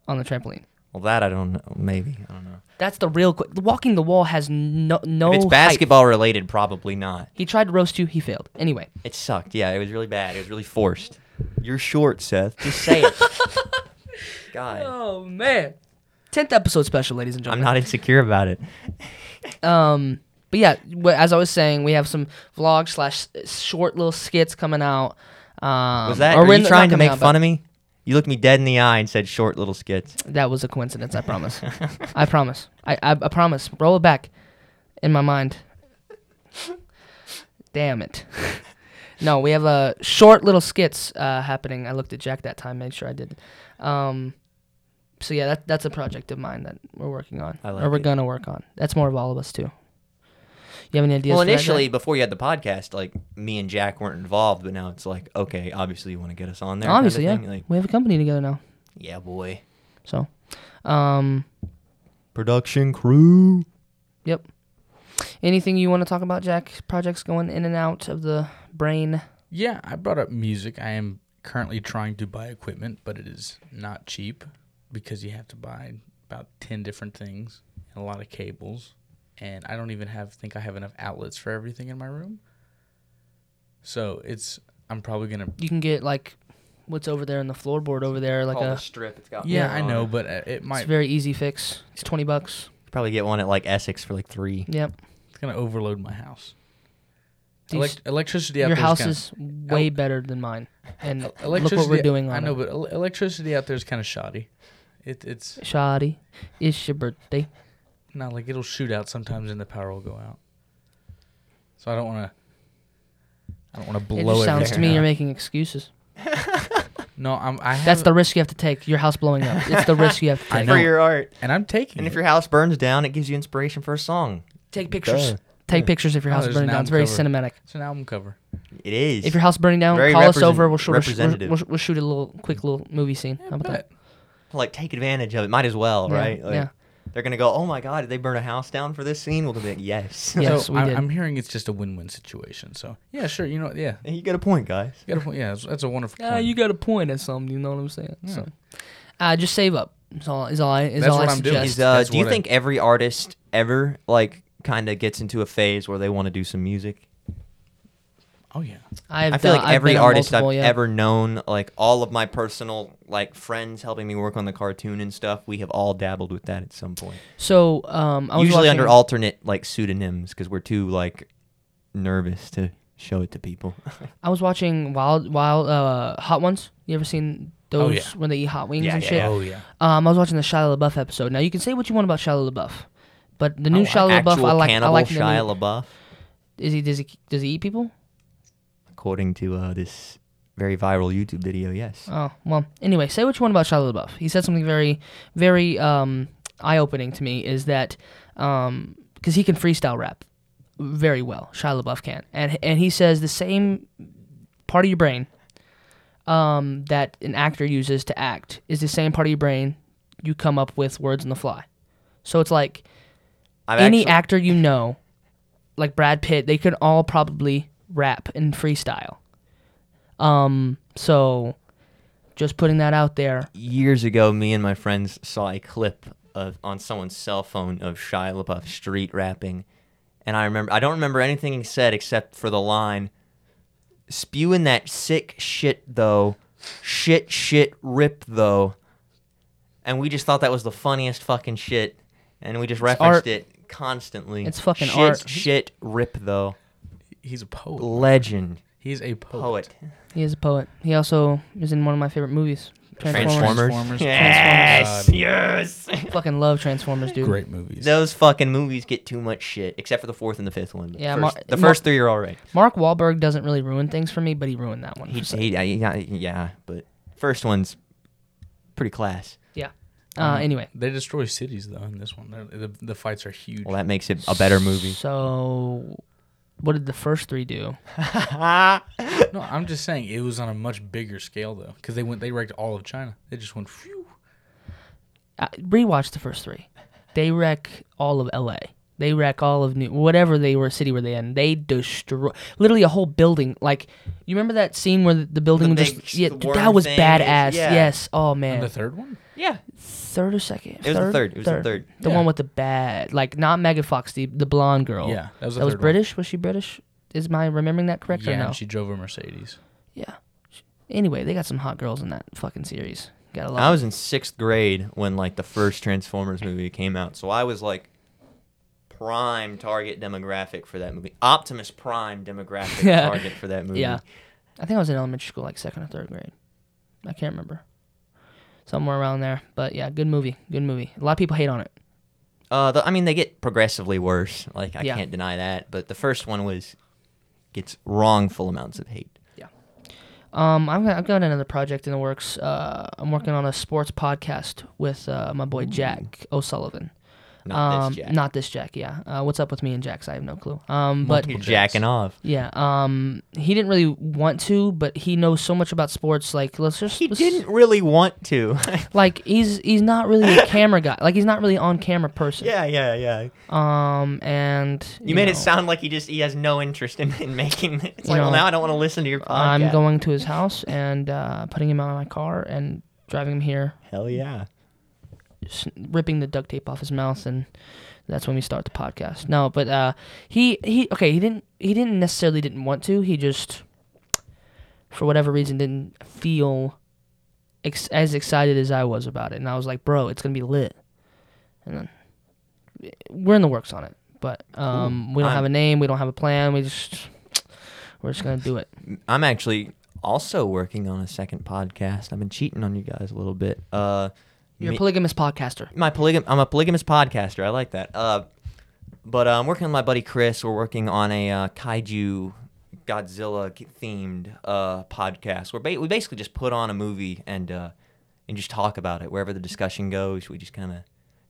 A: on the trampoline?
B: Well, that I don't know. Maybe I don't know.
A: That's the real. Qu- walking the wall has no no.
B: if it's
A: height.
B: basketball related, probably not.
A: He tried to roast you. He failed. Anyway,
B: It sucked. Yeah, it was really bad. It was really forced. You're short, Seth. Just say it. God,
A: Oh man. Tenth episode special, ladies and gentlemen.
B: I'm not insecure about it.
A: Um, but yeah, as I was saying, we have some vlog slash short little skits coming out. Um,
B: Was that?
A: or
B: Are
A: we're
B: you
A: not
B: trying to make
A: out,
B: fun of me? You looked me dead in the eye and said short little skits.
A: That was a coincidence. I promise. I promise. I, I I promise. Roll it back in my mind. Damn it. no, we have uh, short little skits uh, happening. I looked at Jack that time, made sure I did. Um, so yeah, that that's a project of mine that we're working on,
B: I
A: or we're
B: it.
A: gonna work on. That's more of all of us too. You have any ideas?
B: well, initially,
A: Jack?
B: before you had the podcast, like me and Jack weren't involved, but now it's like, okay, obviously you want to get us on there. kinda
A: obviously, yeah.
B: Like,
A: we have a company together now.
B: yeah, boy.
A: So, um,
B: Production crew.
A: yep. Anything you want to talk about, Jack? Projects going in and out of the brain.
C: Yeah, I brought up music. I am currently trying to buy equipment, but it is not cheap because you have to buy about 10 different things and a lot of cables. And I don't even have think I have enough outlets for everything in my room. So, it's I'm probably going to
A: You can get like what's over there in the floorboard over there, like a.
B: strip. It's got.
C: Yeah,
A: Yeah.
C: I know, but uh, it
A: It's
C: might
A: a very easy fix. It's twenty bucks.
B: Probably get one at like Essex for like three.
A: Yep.
C: it's going to overload my house.
A: These-
C: Elec- electricity out
A: Your
C: there
A: house
C: kinda,
A: is way better than mine, and look what we're doing on
C: I know,
A: it.
C: but el- electricity out there is kind of shoddy. It, it's
A: Shoddy, it's your birthday.
C: Not like it'll shoot out sometimes and the power will go out. So I don't want to. I don't want to blow
A: It just sounds to me
C: out.
A: you're making excuses.
C: No, I'm. I have,
A: That's the risk you have to take. Your house blowing up. It's the risk you have to
C: I
A: take.
C: know.
B: For your art.
C: and I'm taking.
B: And if your house burns down, it gives you inspiration for a song.
A: Take pictures.
B: Duh.
A: Take pictures if your
C: Oh,
A: house is burning down. It's very
C: cover.
A: cinematic.
C: it's an album cover.
B: It is.
A: If your house is burning down,
B: Very
A: call us over. We'll, shoot,
B: representative.
A: we'll, we'll shoot a little quick little movie scene. How about that?
B: like take advantage of it, might as well,
A: Yeah,
B: right? Like,
A: yeah.
B: They're gonna go, oh my god, did they burn a house down for this scene? We'll be like, yes.
A: Yes,
C: so
A: we
C: I'm,
A: did.
C: I'm hearing it's just a win-win situation. So yeah, sure. You know, what, yeah.
B: you got a point, guys.
C: You got a point. Yeah, that's, that's a wonderful.
A: Yeah,
C: point.
A: you got a point at something. You know what I'm saying?
C: Yeah.
A: So, uh, just save up. Is all. Is all I. Is
C: That's
A: all
C: what
A: I
C: I'm doing.
B: Is, uh,
C: That's
B: do you
C: I-
B: think every artist ever like kind of gets into a phase where they want to do some music?
C: Oh yeah.
A: I've
B: I feel
A: done-
B: like
A: I've
B: every artist
A: multiple,
B: I've
A: yeah.
B: ever known, like all of my personal like friends helping me work on the cartoon and stuff, we have all dabbled with that at some point.
A: So, um, I was
B: Usually under
A: watching-
B: alternate like pseudonyms because we're too like nervous to show it to people.
A: I was watching Wild Wild uh, Hot Ones. You ever seen those
C: Oh, yeah.
A: when they eat hot wings
B: Yeah,
A: and
B: yeah,
A: shit?
B: yeah.
C: Oh yeah.
A: Um, I was watching the Shia LaBeouf episode. Now you can say what you want about Shia LaBeouf, but the new
B: Oh,
A: Shia LaBeouf, I like. I like the new-
B: Shia LaBeouf,
A: Is he does he does he eat people?
B: According to uh, this very viral YouTube video. Yes.
A: Oh well. Anyway, say what you want about Shia LaBeouf. He said something very, very um, eye-opening to me. Is that because he can freestyle rap very well. Shia LaBeouf can, and and he says the same part of your brain um, that an actor uses to act is the same part of your brain you come up with words on the fly. So it's like
B: I've
A: any
B: actually-
A: actor you know, like Brad Pitt, they could all probably rap and freestyle. Um, so just putting that out there.
B: years ago, me and my friends saw a clip of on someone's cell phone of Shia LaBeouf street rapping, and I remember I don't remember anything he said except for the line, "Spewing that sick shit though, shit shit rip though," and we just thought that was the funniest fucking shit, and we just referenced it constantly.
A: It's fucking
B: shit,
A: art.
B: Shit, rip though.
C: He's a poet.
B: Legend.
C: He's a poet.
B: Poet.
A: He is a poet. He also is in one of my favorite movies, Transformers.
B: Transformers.
C: Transformers.
B: Yes.
C: God.
B: Yes.
A: Fucking love Transformers, dude.
C: Great movies.
B: Those fucking movies get too much shit, except for the fourth and the fifth one.
A: Yeah,
B: First-
A: Mar-
B: the
A: Mar-
B: first three are alright.
A: Mark Wahlberg doesn't really ruin things for me, but he ruined that one.
B: He,
A: for some-
B: he, yeah, yeah, but first one's pretty class. Yeah.
A: Uh, anyway,
C: They destroy cities though in this one. They're- The, the fights are huge.
B: Well, that makes it a better movie.
A: So, what did the first three do?
C: no, I'm just saying it was on a much bigger scale though, because they went they wrecked all of China. They just went. Phew.
A: Uh, rewatch the first three. They wreck all of L.A. They wreck all of New whatever they were city were they in. They destroy literally a whole building. Like you remember that scene where the, the building
B: The
A: was
B: big
A: just yeah,
B: worm
A: dude, that was
B: thing
A: badass.
B: yeah.
A: Yes. Oh
C: And
A: man.
C: the third one.
B: yeah,
A: third or second?
B: it was the third. It was the third.
A: The
C: Yeah.
A: one with the bad, like not Megan Fox, the the blonde girl.
C: Yeah, that was the
A: that was
C: third one.
A: British. Was she British? Is my remembering that correct
C: Yeah,
A: or no?
C: and she drove a Mercedes.
A: Yeah. Anyway, they got some hot girls in that fucking series. Gotta love.
B: I was in sixth grade when like the first Transformers movie came out, so I was like prime target demographic for that movie. Optimus Prime demographic
A: Yeah.
B: target for that movie.
A: Yeah. I think I was in elementary school, like second or third grade. I can't remember. Somewhere around there. But yeah, good movie. Good movie. A lot of people hate on it.
B: Uh, the, I mean, they get progressively worse. Like I
A: Yeah.
B: can't deny that. But the first one was gets wrongful amounts of hate. Yeah.
A: Um, I've got, I've got another project in the works. Uh, I'm working on a sports podcast with uh, my boy Jack O'Sullivan.
B: Not
A: um,
B: this Jack.
A: Not this Jack. Yeah. Uh, what's up with me and Jack's? I have no clue. Um, but
B: You're jacking off.
A: yeah. Um, he didn't really want to, but he knows so much about sports. Like, let's just
B: He
A: let's-
B: didn't really want to.
A: like he's he's not really a camera guy. Like he's not really on camera person.
B: yeah, yeah, yeah.
A: Um, and
B: You, made it
A: know,
B: sound like he just he has no interest in, in making it. It's
A: You
B: like, well,
A: know,
B: now I don't want to listen to your podcast.
A: I'm going to his house and uh, putting him out of my car and driving him here,
B: Hell yeah.
A: Ripping the duct tape off his mouth, and that's when we start the podcast. No, but uh, he he okay. He didn't he didn't necessarily didn't want to. He just for whatever reason didn't feel ex- as excited as I was about it, and I was like, bro, it's gonna be lit. And then we're in the works on it, but um, we don't
B: I'm-
A: have a name, we don't have a plan. We just we're just gonna do it.
B: I'm actually also working on a second podcast. I've been cheating on you guys a little bit. Uh,
A: You're
B: me-
A: a polygamous podcaster.
B: my polygam I'm a polygamous podcaster. I like that. Uh, but uh, I'm working with my buddy Chris. We're working on a uh, kaiju Godzilla themed uh, podcast. Where ba- we basically just put on a movie and uh, and just talk about it. Wherever the discussion goes, we just kind of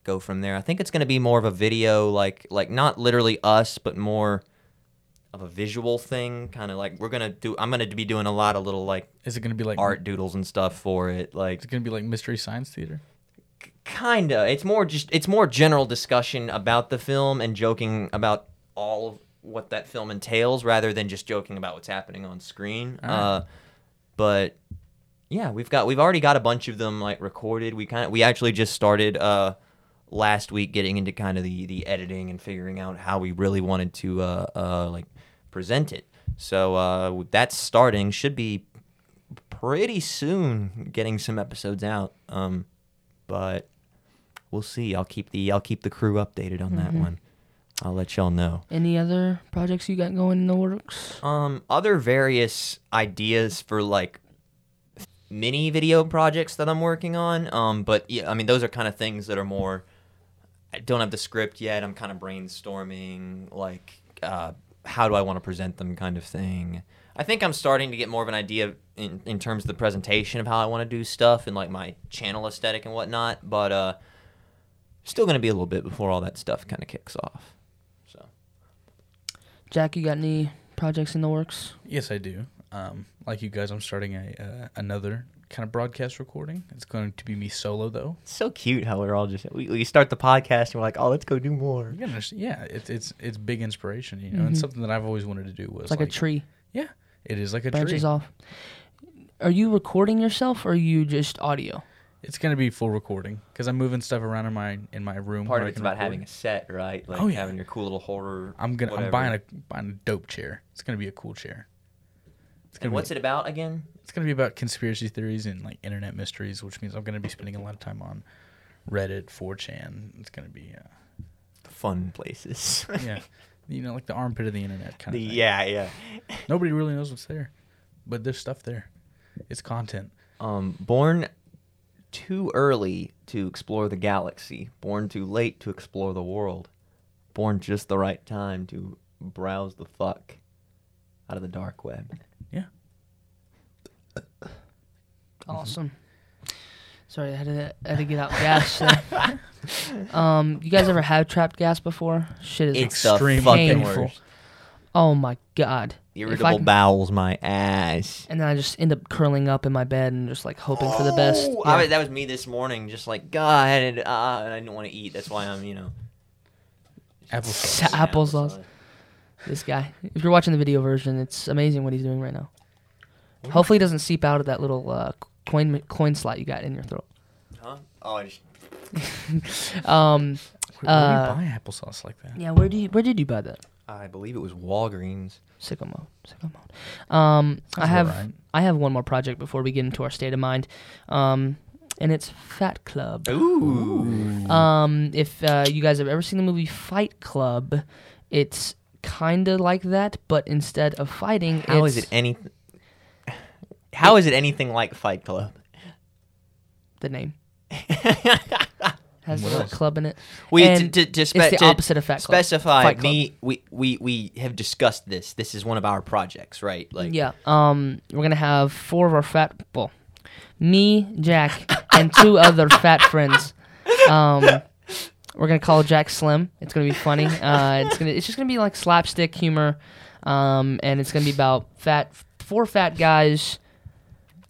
B: go from there. I think it's going to be more of a video, like like not literally us, but more of a visual thing. Kind of like we're gonna do. I'm gonna be doing a lot of little like
C: Is it gonna be like
B: art doodles and stuff for it. Like
C: it's gonna be like Mystery Science Theater?
B: Kinda. It's more just it's more general discussion about the film and joking about all of what that film entails rather than just joking about what's happening on screen.
C: Alright.
B: uh but yeah we've got we've already got a bunch of them like recorded. We kind of we actually just started uh last week getting into kind of the the editing and figuring out how we really wanted to uh uh like present it. So uh that's starting should be pretty soon getting some episodes out. Um but we'll see. I'll keep the I'll keep the crew updated on that
A: Mhm.
B: one. I'll let y'all know.
A: Any other projects you got going in the works?
B: Um, other various ideas for like mini video projects that I'm working on. Um, but yeah, I mean those are kind of things that are more. I don't have the script yet. I'm kind of brainstorming like uh, how do I want to present them, kind of thing. I think I'm starting to get more of an idea in, in terms of the presentation of how I want to do stuff and like my channel aesthetic and whatnot. But uh, still gonna be a little bit before all that stuff kind of kicks off. So.
A: Jack, you got any projects in the works?
C: Yes, I do. Um, like you guys, I'm starting a uh, another kind of broadcast recording. It's going to be me solo though.
B: It's so cute how we're all just we, we start the podcast and we're like, oh, let's go do more.
C: You understand- yeah, it's it's it's big inspiration, you know, and
A: Mhm.
C: something that I've always wanted to do was
A: It's like, a tree,
C: Yeah, it is like a tree.
A: branches
C: tree.
A: off. Are you recording yourself or are you just audio?
C: It's gonna be full recording because I'm moving stuff around in my in my room.
B: Part of it's about
C: record.
B: having a set, right? Like
C: Oh, yeah.
B: having your cool little horror.
C: I'm gonna
B: whatever.
C: I'm buying a buying a dope chair. It's gonna be a cool chair. It's
B: And what's
C: be,
B: it about again?
C: It's gonna be about conspiracy theories and like internet mysteries, which means I'm gonna be spending a lot of time on Reddit, 4chan. It's gonna be uh,
B: fun places.
C: yeah, you know, like the armpit of the internet kind
B: The-
C: of thing.
B: yeah, yeah.
C: Nobody really knows what's there, but there's stuff there. It's content.
B: Um, born too early to explore the galaxy, born too late to explore the world, born just the right time to browse the fuck out of the dark web.
C: Yeah.
A: Awesome. Sorry, I had to, I had to get out gas. there. um, you guys ever have trapped gas before? Shit is
B: It's the
C: Extreme
B: fucking
A: painful.
B: worst.
A: Oh my god.
B: Irritable
A: can-
B: bowels, my ass.
A: and then I just end up curling up in my bed and just like hoping for the best.
B: Oh,
A: Yeah.
B: I that was me this morning, just like God, uh, and I didn't want to eat. That's why I'm, you know,
C: Applesauce.
A: Sa- applesauce. This guy. If you're watching the video version, it's amazing what he's doing right now. Hopefully, it doesn't seep out of that little uh, coin coin slot you got in your throat.
B: Huh? Oh, I just
A: Um,
C: Where,
A: Uh,
C: do you buy applesauce like that?
A: yeah. Where do you where did you buy that?
B: I believe it was Walgreens.
A: Sicko mode. Sicko mode. Um, I have
C: alright.
A: I have one more project before we get into our state of mind. Um, and it's Fat Club.
B: Ooh.
A: Um, if uh, you guys have ever seen the movie Fight Club, it's kind of like that, but instead of fighting,
B: How
A: it's
B: is it any? How is it anything like Fight Club?
A: the name has
C: What
A: the club in it.
B: We
A: And
B: to, to, to, spe-
A: it's the
B: to
A: opposite of Fat Club.
B: specify
A: Fight Club.
B: me. We, we we have discussed this. This is one of our projects, right? Like
A: yeah. Um, we're gonna have four of our fat well, me, Jack, and two other fat friends. Um, we're gonna call Jack Slim. It's gonna be funny. Uh, it's gonna it's just gonna be like slapstick humor. Um, and it's gonna be about fat four fat guys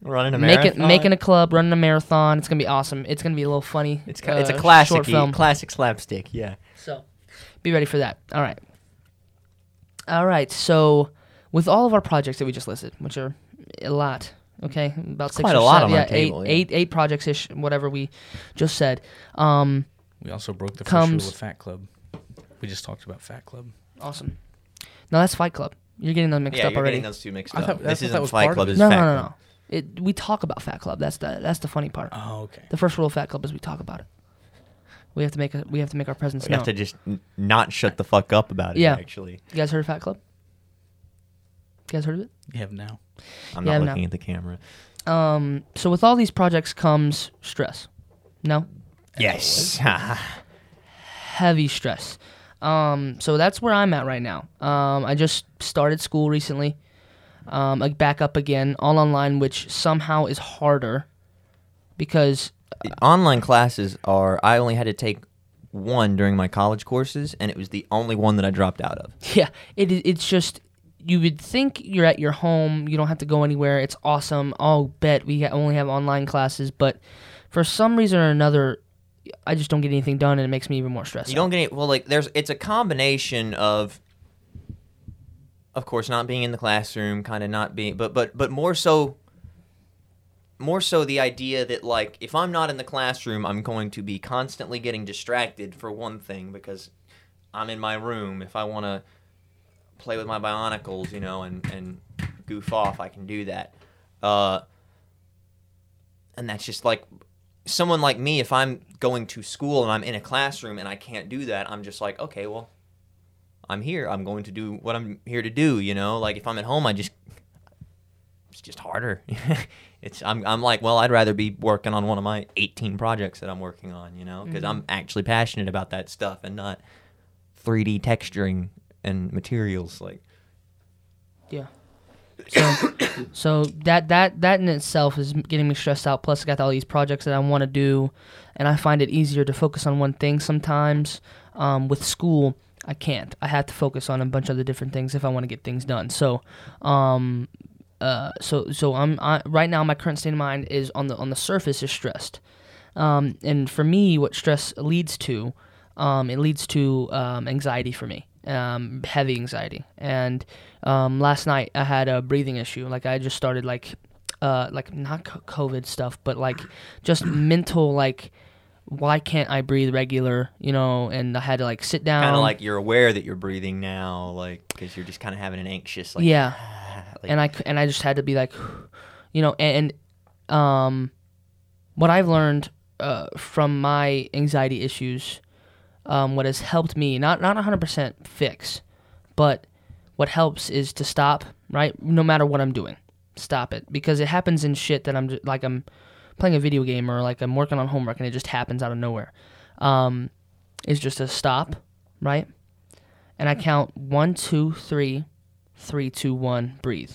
B: running a
A: making
B: marathon.
A: making a club, running a marathon. It's gonna be awesome. It's gonna be a little funny.
B: It's ki- it's a
A: uh,
B: classic
A: film.
B: classic slapstick. Yeah.
A: So, be ready for that. All right. All right. So, with all of our projects that we just listed, which are a lot, okay, about six
B: quite
A: or
B: a lot
A: seven,
B: on
A: yeah,
B: table,
A: eight,
B: yeah.
A: eight, eight projects ish, whatever we just said. Um,
C: We also broke the first
A: Comes-
C: rule of Fat Club. We just talked about Fat Club.
A: awesome. No, that's Fight Club. You're getting them mixed
B: yeah,
A: up
B: you're
A: already.
B: getting those two mixed
C: I
B: up.
C: thought-
B: this isn't
C: was
B: Fight
C: part of
B: Club.
C: it.
B: This is
A: no, no, no,
B: Club.
A: no. It, we talk about Fat Club. That's the that's the funny part.
C: Oh, okay.
A: The first rule of Fat Club is we talk about it. We have to make a, we have to make our presence
B: We
A: known.
B: have to just n- not shut the fuck up about it.
A: Yeah.
B: Actually,
A: You guys heard of Fat Club? You guys heard of it?
C: You have now.
B: I'm
A: Yeah,
B: not
A: no.
B: looking at the camera.
A: Um, so with all these projects comes stress. No,
B: Yes.
A: heavy stress. Um, so that's where I'm at right now. Um, I just started school recently. Um, like back up again, all online, which somehow is harder because
B: Online classes are. I only had to take one during my college courses, and it was the only one that I dropped out of.
A: yeah, it it's just you would think you're at your home, you don't have to go anywhere. It's awesome. I'll bet we only have online classes, but for some reason or another, I just don't get anything done, and it makes me even more stressed.
B: You don't get any, well, like there's. It's a combination of. Of course, not being in the classroom, kind of not being, but but but more so. More so, the idea that like if I'm not in the classroom, I'm going to be constantly getting distracted for one thing because I'm in my room. If I want to play with my bionicles, you know, and and goof off, I can do that. Uh, and that's just like someone like me. If I'm going to school and I'm in a classroom and I can't do that, I'm just like, okay, well, I'm here. I'm going to do what I'm here to do. You know, like if I'm at home, I just it's just harder. it's I'm I'm like, well, I'd rather be working on one of my 18 projects that I'm working on. You know, because I'm actually passionate about that stuff and not 3D texturing and materials like.
A: Yeah. So, so that that that in itself is getting me stressed out. Plus, I got all these projects that I want to do, and I find it easier to focus on one thing sometimes. Um, with school, I can't. I have to focus on a bunch of the different things if I want to get things done. So, um, uh, so so I'm I, right now. My current state of mind is on the on the surface is stressed, um, and for me, what stress leads to, um, it leads to um, anxiety for me, um, heavy anxiety. And um, last night I had a breathing issue. Like I just started like, uh, like not COVID stuff, but like just mental like. Why can't I breathe regular? You know, and I had to like sit down.
B: Kind of like you're aware that you're breathing now, like because you're just kind of having an anxious, like
A: yeah.
B: like,
A: and I and I just had to be like, you know, and, and um, what I've learned uh, from my anxiety issues, um, what has helped me not not 100% fix, but what helps is to stop. Right, no matter what I'm doing, stop it because it happens in shit that I'm ju- like I'm playing a video game or like I'm working on homework and it just happens out of nowhere. Um, is just a stop, right? And I count one, two, three, three, two, one, breathe.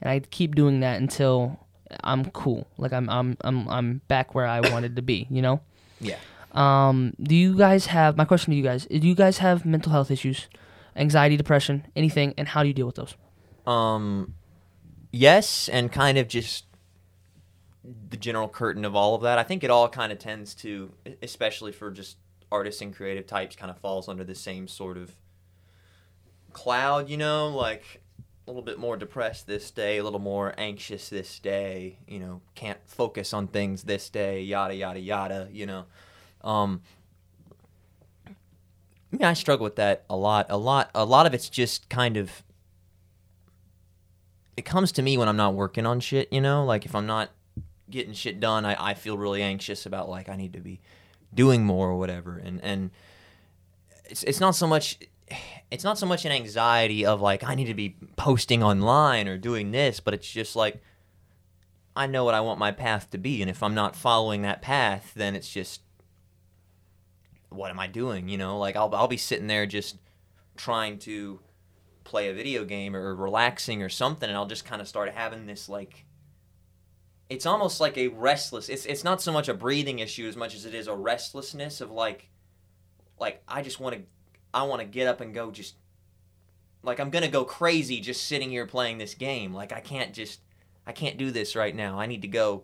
A: And I keep doing that until I'm cool. Like I'm I'm I'm I'm back where I wanted to be, you know?
B: Yeah.
A: Um, do you guys have my question to you guys, do you guys have mental health issues? Anxiety, depression, anything, and how do you deal with those?
B: Um, yes, and kind of just the general curtain of all of that. I think it all kind of tends to, especially for just artists and creative types, kind of falls under the same sort of cloud, you know, like a little bit more depressed this day, a little more anxious this day, you know, can't focus on things this day, yada yada yada, you know. Um I mean, I struggle with that a lot. A lot a lot of it's just kind of it comes to me when I'm not working on shit, you know? Like if I'm not getting shit done, I, I feel really anxious about like I need to be doing more or whatever. And and it's it's not so much it's not so much an anxiety of like I need to be posting online or doing this, but it's just like I know what I want my path to be, and if I'm not following that path, then it's just what am I doing? You know, like I'll I'll be sitting there just trying to play a video game or relaxing or something, and I'll just kind of start having this like it's almost like a restless. It's it's not so much a breathing issue as much as it is a restlessness of like like I just want to I want to get up and go just like I'm going to go crazy just sitting here playing this game. Like I can't just I can't do this right now. I need to go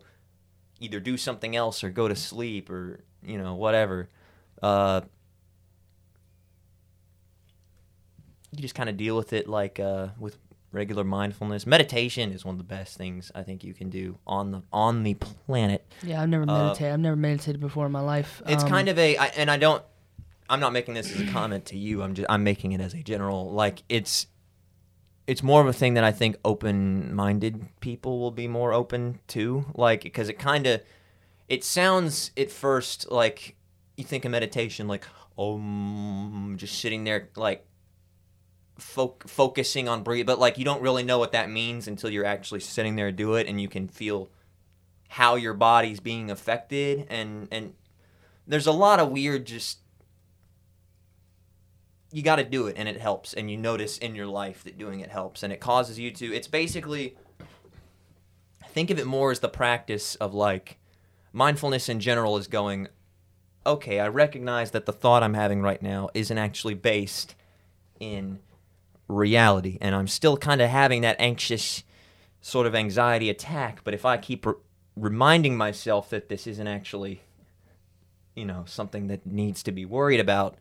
B: either do something else or go to sleep or you know whatever. Uh you just kind of deal with it like uh with regular mindfulness. Meditation is one of the best things I think you can do on the on the planet.
A: Yeah, I've never
B: Uh,
A: meditated. I've never meditated before in my life.
B: It's
A: Um,
B: kind of a, I, and I don't. I'm not making this as a comment to you. I'm just, I'm making it as a general. Like it's, it's more of a thing that I think open-minded people will be more open to. Like because it kind of, it sounds at first like you think of meditation like um just sitting there like fo- focusing on breathe, but like you don't really know what that means until you're actually sitting there do it, and you can feel how your body's being affected and and there's a lot of weird just you got to do it and it helps and you notice in your life that doing it helps and it causes you to it's basically think of it more as the practice of like mindfulness in general is going okay i recognize that the thought i'm having right now isn't actually based in reality and i'm still kind of having that anxious sort of anxiety attack but if i keep re- reminding myself that this isn't actually you know something that needs to be worried about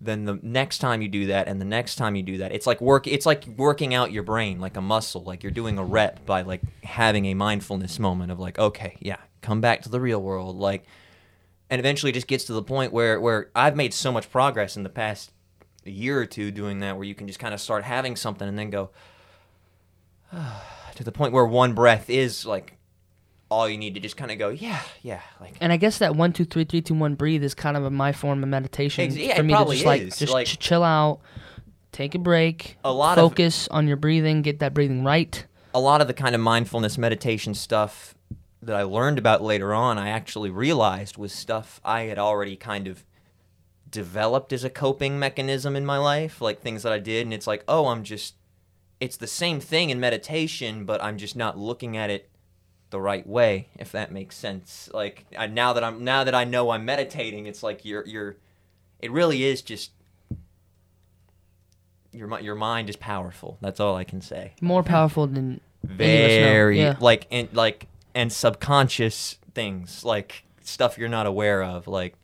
B: then the next time you do that and the next time you do that it's like work it's like working out your brain like a muscle like you're doing a rep by like having a mindfulness moment of like okay yeah come back to the real world like and eventually just gets to the point where where I've made so much progress in the past year or two doing that where you can just kind of start having something and then go to the point where one breath is like all you need to just kind of go yeah yeah like
A: And I guess that one, two, three, three, two, one, breathe is kind of a, my form of meditation
B: Ex- yeah,
A: for me to just like
B: is.
A: just
B: Like-
A: ch- chill out, take a break,
B: A lot of-
A: focus on your breathing, get that breathing right.
B: a lot of the kind of mindfulness meditation stuff that I learned about later on, I actually realized was stuff I had already kind of developed as a coping mechanism in my life, like things that I did. And it's like, oh, I'm just, it's the same thing in meditation, but I'm just not looking at it the right way, if that makes sense. Like I, now that I'm, now that I know I'm meditating, it's like you're, you're, it really is just. Your, your mind is powerful. That's all I can say
A: More powerful than Any of us know,
B: very
A: yeah.
B: like and like and subconscious things like stuff you're not aware of like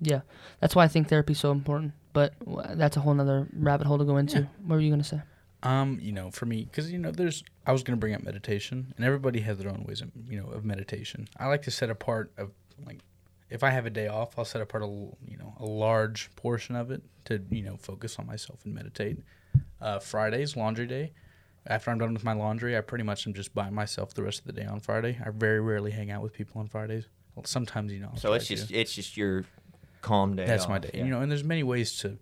A: yeah. That's why I think therapy's so important. But that's a whole nother rabbit hole to go into.
C: Yeah.
A: What were you gonna say?
C: Um, you know, for me, because you know, there's. I was gonna bring up meditation, and everybody has their own ways of, you know, of meditation. I like to set apart of like, if I have a day off, I'll set apart a, l- you know, a large portion of it to, you know, focus on myself and meditate. Uh, Fridays, laundry day. After I'm done with my laundry, I pretty much am just by myself the rest of the day on Friday. I very rarely hang out with people on Fridays. Well, sometimes, you know. I'll
B: so
C: try
B: it's
C: to.
B: just it's just your calm day.
C: that's my day.
B: yeah.
C: You know, and there's many ways to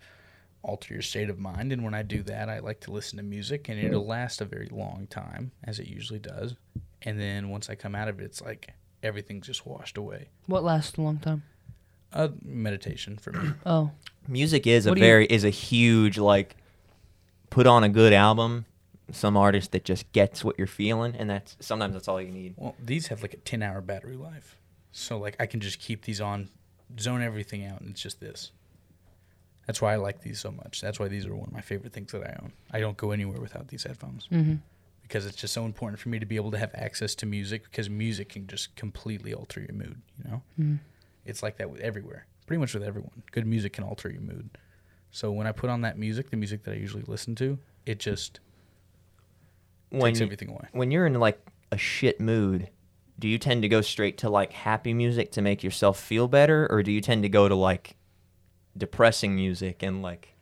C: alter your state of mind. And when I do that, I like to listen to music, and it'll last a very long time, as it usually does. And then once I come out of it, it's like everything's just washed away.
A: What lasts a long time?
C: Uh, meditation for me.
A: Oh,
B: music is a
A: What do you-
B: very is a huge like put on a good album some artist that just gets what you're feeling and that's sometimes that's all you need
C: Well, these have like a 10 hour battery life. So, like, I can just keep these on, zone everything out, and it's just this. That's why I like these so much. That's why these are one of my favorite things that I own. I don't go anywhere without these headphones
A: mm-hmm.
C: because it's just so important for me to be able to have access to music because music can just completely alter your mood, you know?
A: Mm.
C: It's like that with everywhere, pretty much with everyone. Good music can alter your mood. So, when I put on that music, the music that I usually listen to, it just
B: when
C: takes
B: you-
C: everything away.
B: when you're in like a shit mood do you tend to go straight to like happy music to make yourself feel better or do you tend to go to like depressing music and like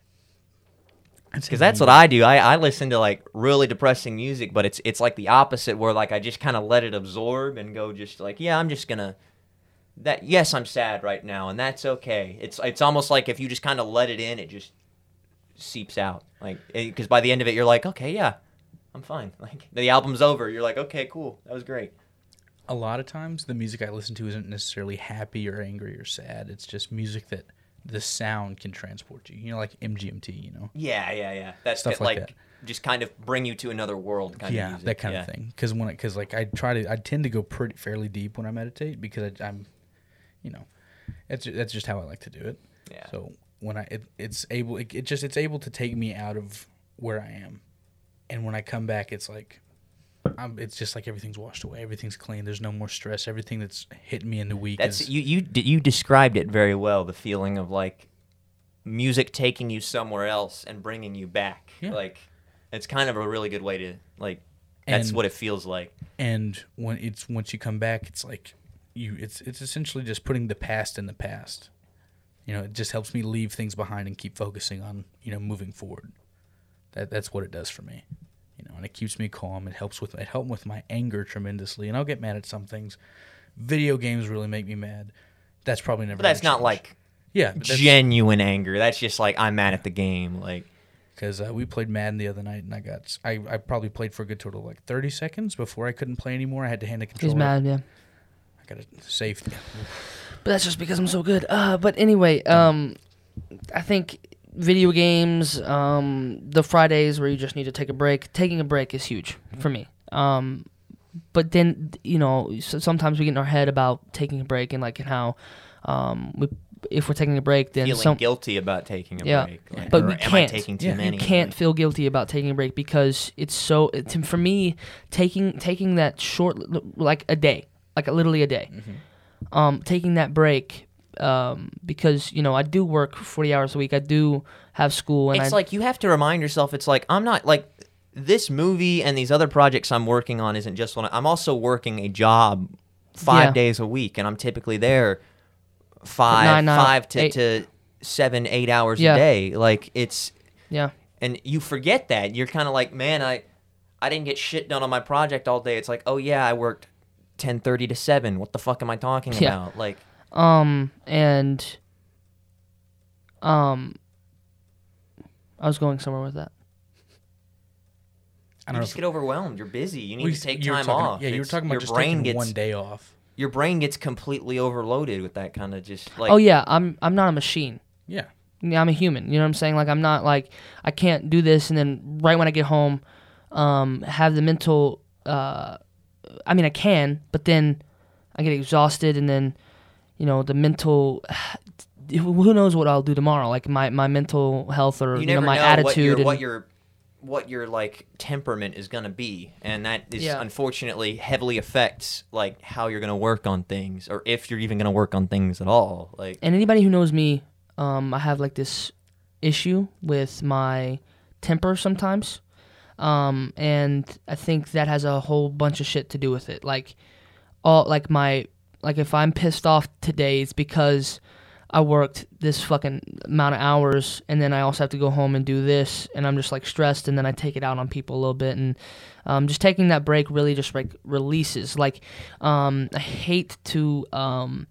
B: because that's what I do. I, I listen to like really depressing music, but it's it's like the opposite where like I just kind of let it absorb and go just like yeah I'm just gonna that yes I'm sad right now and that's okay. It's it's almost like if you just kind of let it in, it just seeps out. Like eh, because by the end of it you're like okay yeah I'm fine. Like the album's over, you're like okay cool that was great.
C: A lot of times the music I listen to isn't necessarily happy or angry or sad. It's just music that the sound can transport you. You know, like MGMT. You know,
B: Yeah yeah yeah that's
C: Stuff like
B: like,
C: that.
B: just kind of bring you to another world kind
C: yeah,
B: of music.
C: that kind
B: yeah.
C: of thing. Because when because like I try to I tend to go pretty fairly deep when I meditate because I, I'm, you know, that's that's just how I like to do it.
B: Yeah.
C: So when I it, it's able it, it just it's able to take me out of where I am, and when I come back, it's like. I'm, it's just like everything's washed away. Everything's clean. There's no more stress. Everything that's hit me in the week
B: That's
C: is
B: you you you described it very well. The feeling of like music taking you somewhere else and bringing you back.
C: Yeah.
B: Like it's kind of a really good way to like. That's
C: And-
B: what it feels like.
C: and when it's once you come back it's like you it's it's essentially just putting the past in the past you know it just helps me leave things behind and keep focusing on you know moving forward that that's what it does for me you know and it keeps me calm it helps with it helped with my anger tremendously and i'll get mad at some things video games really make me mad that's probably never
B: But that's
C: gonna
B: not
C: change.
B: like
C: yeah but that's-
B: genuine anger. That's just like I'm mad at the game. Like
C: because uh, we played Madden the other night, and I got I, I probably played for a good total of like thirty seconds before I couldn't play anymore. I had to hand the controller.
A: he's mad. Yeah.
C: I got a safety.
A: But that's just because I'm so good. Uh, but anyway, um, I think video games, um, the Fridays where you just need to take a break. Taking a break is huge for me. Um, but then you know, so sometimes we get in our head about taking a break and like and how, um, we, if we're taking a break, then
B: feeling
A: some
B: guilty about taking a
A: Yeah.
B: break. Like,
A: But
B: or
A: we
B: am I
A: can't.
B: taking too
C: Yeah.
B: many?
A: you can't feel guilty about taking a break because it's so it's, for me taking taking that short like a day like literally a day um taking that break um because you know I do work 40 hours a week I do have school and
B: it's
A: I
B: like you have to remind yourself it's like i'm not like this movie and these other projects i'm working on isn't just one i'm also working a job five
A: Yeah.
B: days a week and i'm typically there five
A: Nine, nine,
B: five to,
A: eight.
B: to seven eight hours
A: Yeah.
B: a day like it's
A: yeah
B: and you forget that you're kind of like man i i didn't get shit done on my project all day it's like oh yeah i worked 10:30 to 7 what the fuck am i talking
A: Yeah.
B: about like
A: um and um I was going somewhere with that
C: I
B: you
C: don't know.
B: just
C: if-
B: get overwhelmed you're busy you need
C: we-
B: to take
C: you were
B: time
C: talking-
B: off
C: Yeah, you were
B: It's-
C: talking about
B: your
C: just
B: brain
C: taking
B: gets
C: one day off.
B: your brain gets completely overloaded with that kind of just like
A: oh yeah I'm I'm not a machine
C: Yeah.
A: Yeah, I'm a human. You know what I'm saying? Like I'm not like I can't do this and then right when I get home, um, have the mental. Uh, I mean, I can, but then I get exhausted and then, you know, the mental. Who knows what I'll do tomorrow? Like my, my mental health or
B: you
A: you,
B: never
A: know my
B: know
A: attitude
B: what your
A: and
B: what your what your like temperament is gonna be, and that is
A: Yeah.
B: unfortunately heavily affects like how you're gonna work on things, or if you're even gonna work on things at all. Like
A: and anybody who knows me, um, I have like this issue with my temper sometimes. Um, and I think that has a whole bunch of shit to do with it. Like, all like my like if I'm pissed off today, it's because I worked this fucking amount of hours, and then I also have to go home and do this, and I'm just like stressed, and then I take it out on people a little bit, and um, just taking that break really just like releases. Like, um, I hate to um,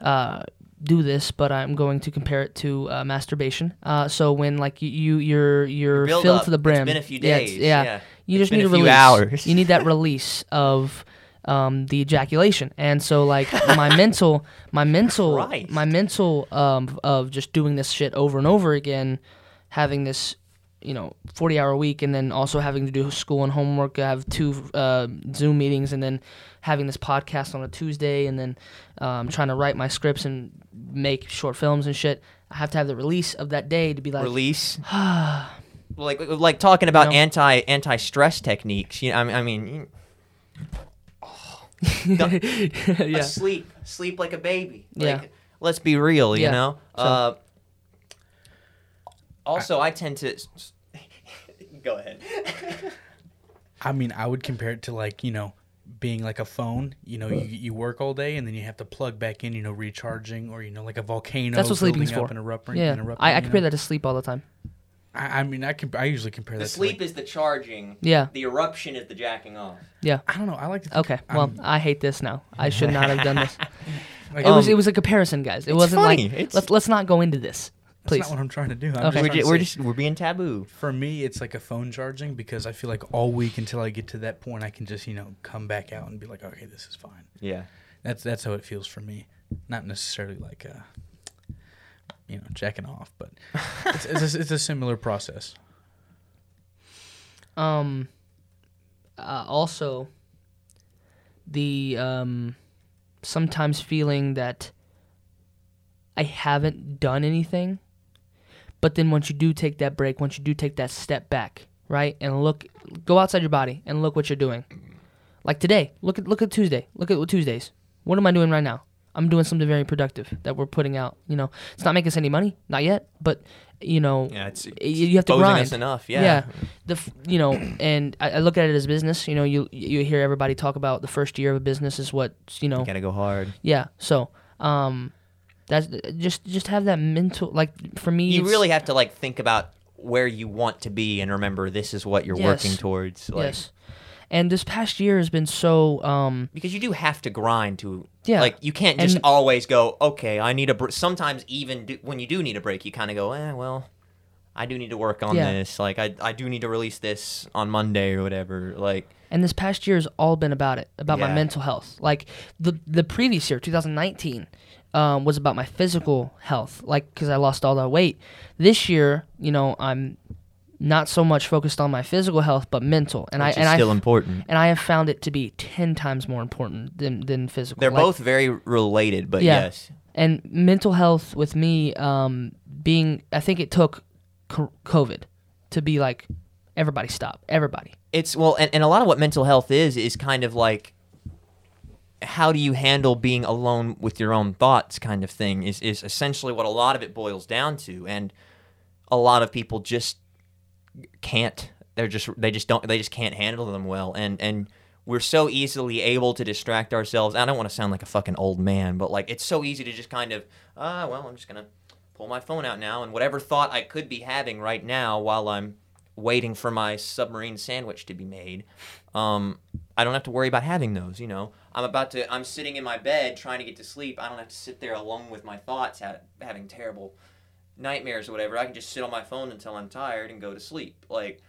A: uh, do this, but I'm going to compare it to uh, masturbation. Uh, so when like you, you you're you're filled
B: up.
A: to the brim.
B: It's been a few
A: Yeah,
B: days.
A: Yeah,
B: yeah.
A: you
B: It's
A: just need
B: a
A: a release.
B: hours.
A: You need that release of um, the ejaculation, and so like my mental, my mental,
B: Christ.
A: my mental um, of just doing this shit over and over again, having this, you know, forty hour week, and then also having to do school and homework. I have two uh, Zoom meetings, and then having this podcast on a Tuesday, and then um, trying to write my scripts and make short films and shit. I have to have the release of that day to be like,
B: release. like like talking about
A: know?
B: anti anti stress techniques. You know, I mean, I mean you-
A: yeah,
B: sleep, sleep like a baby.
A: Yeah.
B: Like, let's be real. You
A: Yeah.
B: know.
A: So-
B: Uh, also, I tend to. Go ahead.
C: I mean, I would compare it to like you know being like a phone. You know, you, you work all day and then you have to plug back in. You know, recharging or you know like a volcano.
A: That's what sleeping's
C: building up
A: for.
C: and erupting.
A: yeah.
C: and erupting,
A: I, I compare
C: know?
A: that to sleep all the time.
C: I, I mean, I can. I usually compare
B: The
C: that.
B: sleep
C: To,
B: is the charging.
A: Yeah.
B: The eruption is the jacking off.
A: Yeah.
C: I don't know. I like to. Think
A: Okay.
C: I'm-
A: Well, I hate this now. I should not have done this.
C: like,
A: It was
B: Um,
A: it was a comparison, guys. It
B: it's
A: wasn't
B: funny.
A: like
B: It's-
A: let's let's not go into this, Please.
C: that's not what I'm trying to do. I'm
A: Okay.
C: just
B: We're,
C: trying
B: ju- we're just we're being taboo.
C: For me, it's like a phone charging because I feel like all week until I get to that point, I can just you know come back out and be like, okay, this is fine.
B: Yeah.
C: That's that's how it feels for me. Not necessarily like uh, you know, jacking off, but it's it's a, it's a similar process.
A: Um. Uh, also, the um, sometimes feeling that I haven't done anything, but then once you do take that break, once you do take that step back, right, and look, go outside your body and look what you're doing. Like today, look at look at Tuesday. Look at Tuesdays. What am I doing right now? I'm doing something very productive that we're putting out. You know, it's not making us any money, not yet, but you know,
B: Yeah, it's
A: y- you have to grind
B: enough. Yeah.
A: Yeah, the f- you know, and I, I look at it as business. You know, you you hear everybody talk about the first year of a business is what you know.
B: You gotta go hard.
A: Yeah. So, um, that's just just have that mental like for me.
B: You really have to like think about where you want to be and remember this is what you're
A: Yes.
B: working towards. Like,
A: yes. And this past year has been so um
B: because you do have to grind to
A: Yeah.
B: like you can't just
A: And-
B: always go okay i need a br-. sometimes even do, when you do need a break you kind of go eh well i do need to work on
A: Yeah.
B: this like I, I do need to release this on monday or whatever like
A: and this past year has all been about it about my mental health like the the previous year 2019 um, was about my physical health like because i lost all that weight this year you know i'm not so much focused on my physical health but mental. And
B: which
A: i and
B: still
A: i
B: important.
A: and i have found it to be 10 times more important than than physical.
B: They're
A: Like,
B: both very related but
A: Yeah.
B: yes.
A: And mental health with me um, being i think it took covid to be like everybody stop everybody.
B: It's well and, and a lot of what mental health is is kind of like how do you handle being alone with your own thoughts kind of thing is, is essentially what a lot of it boils down to. And a lot of people just can't. They're just they just don't they just can't handle them well. And and we're so easily able to distract ourselves. I don't want to sound like a fucking old man but like it's so easy to just kind of ah well i'm just gonna pull my phone out now and whatever thought i could be having right now while i'm waiting for my submarine sandwich to be made um, i don't have to worry about having those you know? I'm about to i'm sitting in my bed trying to get to sleep. I don't have to sit there alone with my thoughts ha- having terrible nightmares or whatever i can just sit on my phone until i'm tired and go to sleep. Like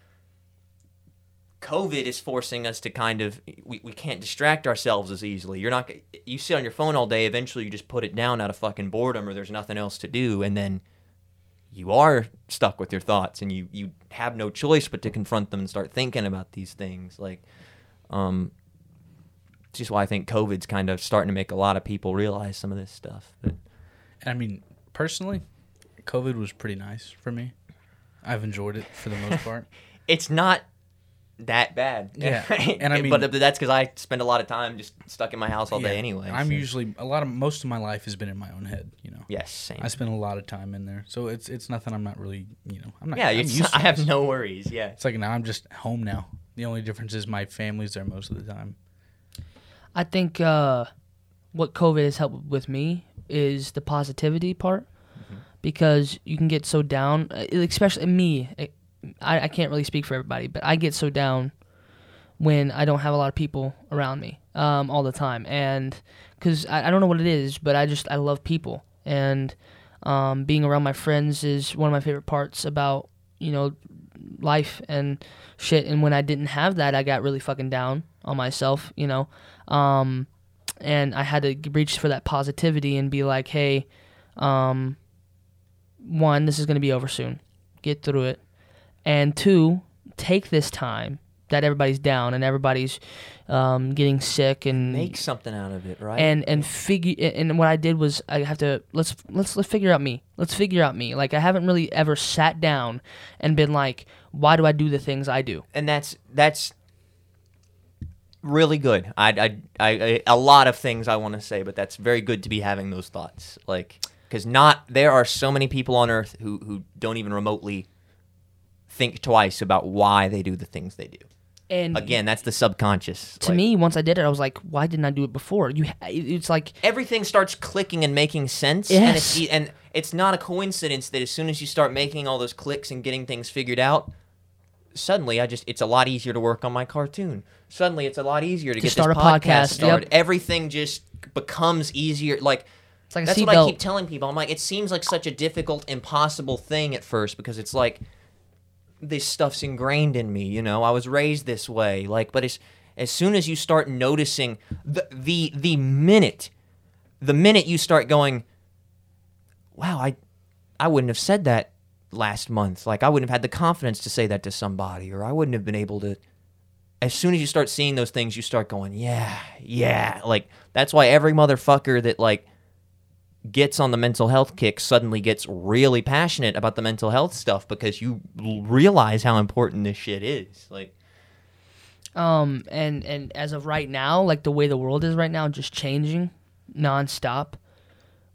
B: covid is forcing us to kind of we, we can't distract ourselves as easily. You're not you sit on your phone all day eventually you just put it down out of fucking boredom or there's nothing else to do and then you are stuck with your thoughts and you you have no choice but to confront them and start thinking about these things. Like um it's just why i think covid's kind of starting to make a lot of people realize some of this stuff but
C: I mean, personally, COVID was pretty nice for me. I've enjoyed it for the most part.
B: it's not that bad
C: Yeah, and I mean-
B: but that's because i spend a lot of time just stuck in my house all day anyway
C: I'm
B: so-
C: usually a lot of most of my life has been in my own head. You know,
B: yes same
C: I spend a lot of time in there, so it's it's nothing. I'm not really, you know, I'm not.
B: yeah
C: I'm
B: it's,
C: used to
B: i have no worries yeah
C: It's like now I'm just home now. The only difference is my family's there most of the time.
A: i think uh, what covid has helped with me is the positivity part because you can get so down uh, especially me I, I can't really speak for everybody but i get so down when i don't have a lot of people around me um, all the time and because I, I don't know what it is but i just i love people and um, being around my friends is one of my favorite parts about you know life and shit. And when I didn't have that, I got really fucking down on myself, you know. Um, and I had to reach for that positivity and be like, hey, um, one, this is going to be over soon. Get through it. And two, take this time that everybody's down and everybody's um, getting sick and
B: Make something out of it, right?
A: and and figure and what I did was I have to let's let's let's figure out me. Let's figure out me. Like I haven't really ever sat down and been like, why do I do the things I do?
B: and that's that's really good. I, I, I, I a lot of things I want to say, but that's very good to be having those thoughts. Like, because not there are so many people on Earth who who don't even remotely think twice about why they do the things they do.
A: And
B: Again, that's the subconscious.
A: to
B: Like,
A: me, once I did it, I was like, why didn't I do it before? You, it's like
B: everything starts clicking and making sense and it's
A: Yes.
B: and it's not a coincidence that as soon as you start making all those clicks and getting things figured out suddenly i just it's a lot easier to work on my cartoon suddenly it's a lot easier to, get
A: start
B: this
A: a
B: podcast,
A: podcast,
B: started
A: yep.
B: everything just becomes easier like
A: it's like
B: that's what i keep telling people. I'm like it seems like such a difficult impossible thing at first because it's like this stuff's ingrained in me you know? I was raised this way. Like but as as soon as you start noticing the the the minute the minute you start going wow i i wouldn't have said that last month. Like i wouldn't have had the confidence to say that to somebody or i wouldn't have been able to as soon as you start seeing those things you start going yeah yeah. Like that's why every motherfucker that like gets on the mental health kick suddenly gets really passionate about the mental health stuff because you realize how important this shit is like
A: Um, and and as of right now, like the way the world is right now, just changing nonstop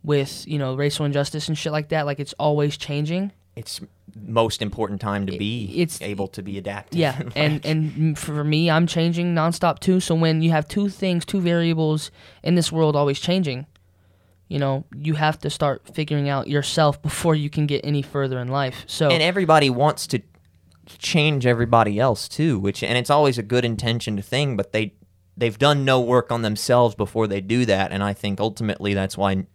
A: with you know racial injustice and shit like that. Like it's always changing.
B: it's most important time to be
A: it's-
B: able to be adaptive
A: Yeah, and
B: Like,
A: and m- for me, I'm changing nonstop too. So when you have two things, two variables in this world always changing, you know, you have to start figuring out yourself before you can get any further in life. So
B: and everybody wants to change everybody else too which and it's always a good intentioned thing but they they've done no work on themselves before they do that and i think ultimately that's why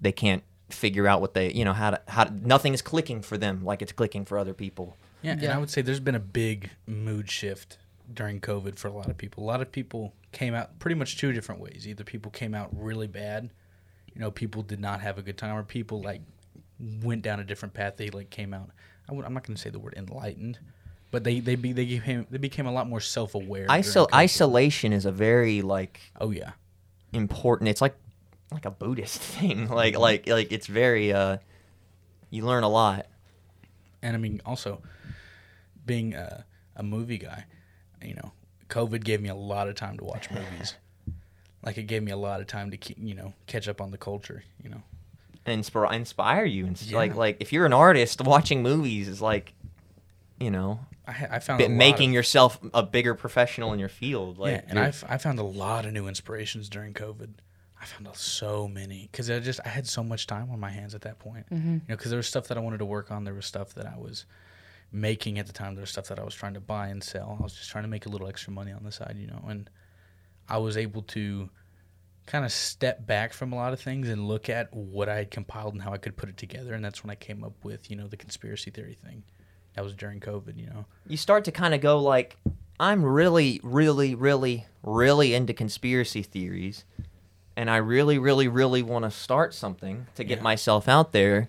B: they can't figure out what they you know how to how nothing's clicking for them like it's clicking for other people
C: Yeah, and I would say there's been a big mood shift during COVID for a lot of people. A lot of people came out pretty much two different ways. Either people came out really bad, you know, people did not have a good time, or people like went down a different path. They like came out. I would, I'm not going to say the word enlightened, but they they be, they became they became a lot more self aware.
B: Isol- isolation is a very like
C: Oh yeah,
B: important it's like like a buddhist thing like like like it's very uh you learn a lot
C: and I mean also being a, a movie guy, you know, COVID gave me a lot of time to watch movies. Like it gave me a lot of time to keep, you know, catch up on the culture. You know,
B: and inspire inspire you and
C: Yeah.
B: like like if you're an artist watching movies is like you know
C: I, I found
B: bi-
C: lot
B: making
C: of,
B: yourself a bigger professional in your field like
C: yeah, and
B: you're-
C: I, f- I found a lot of new inspirations during COVID. I found out so many because I just I had so much time on my hands at that point.
A: Mm-hmm.
C: You know, because there was stuff that I wanted to work on. There was stuff that I was making at the time. There was stuff that I was trying to buy and sell. I was just trying to make a little extra money on the side, you know. And I was able to kind of step back from a lot of things and look at what I had compiled and how I could put it together. And that's when I came up with, you know, the conspiracy theory thing. That was during COVID, you know.
B: you start to kind of go like i'm really really really really into conspiracy theories and i really really really want to start something to get
C: Yeah.
B: myself out there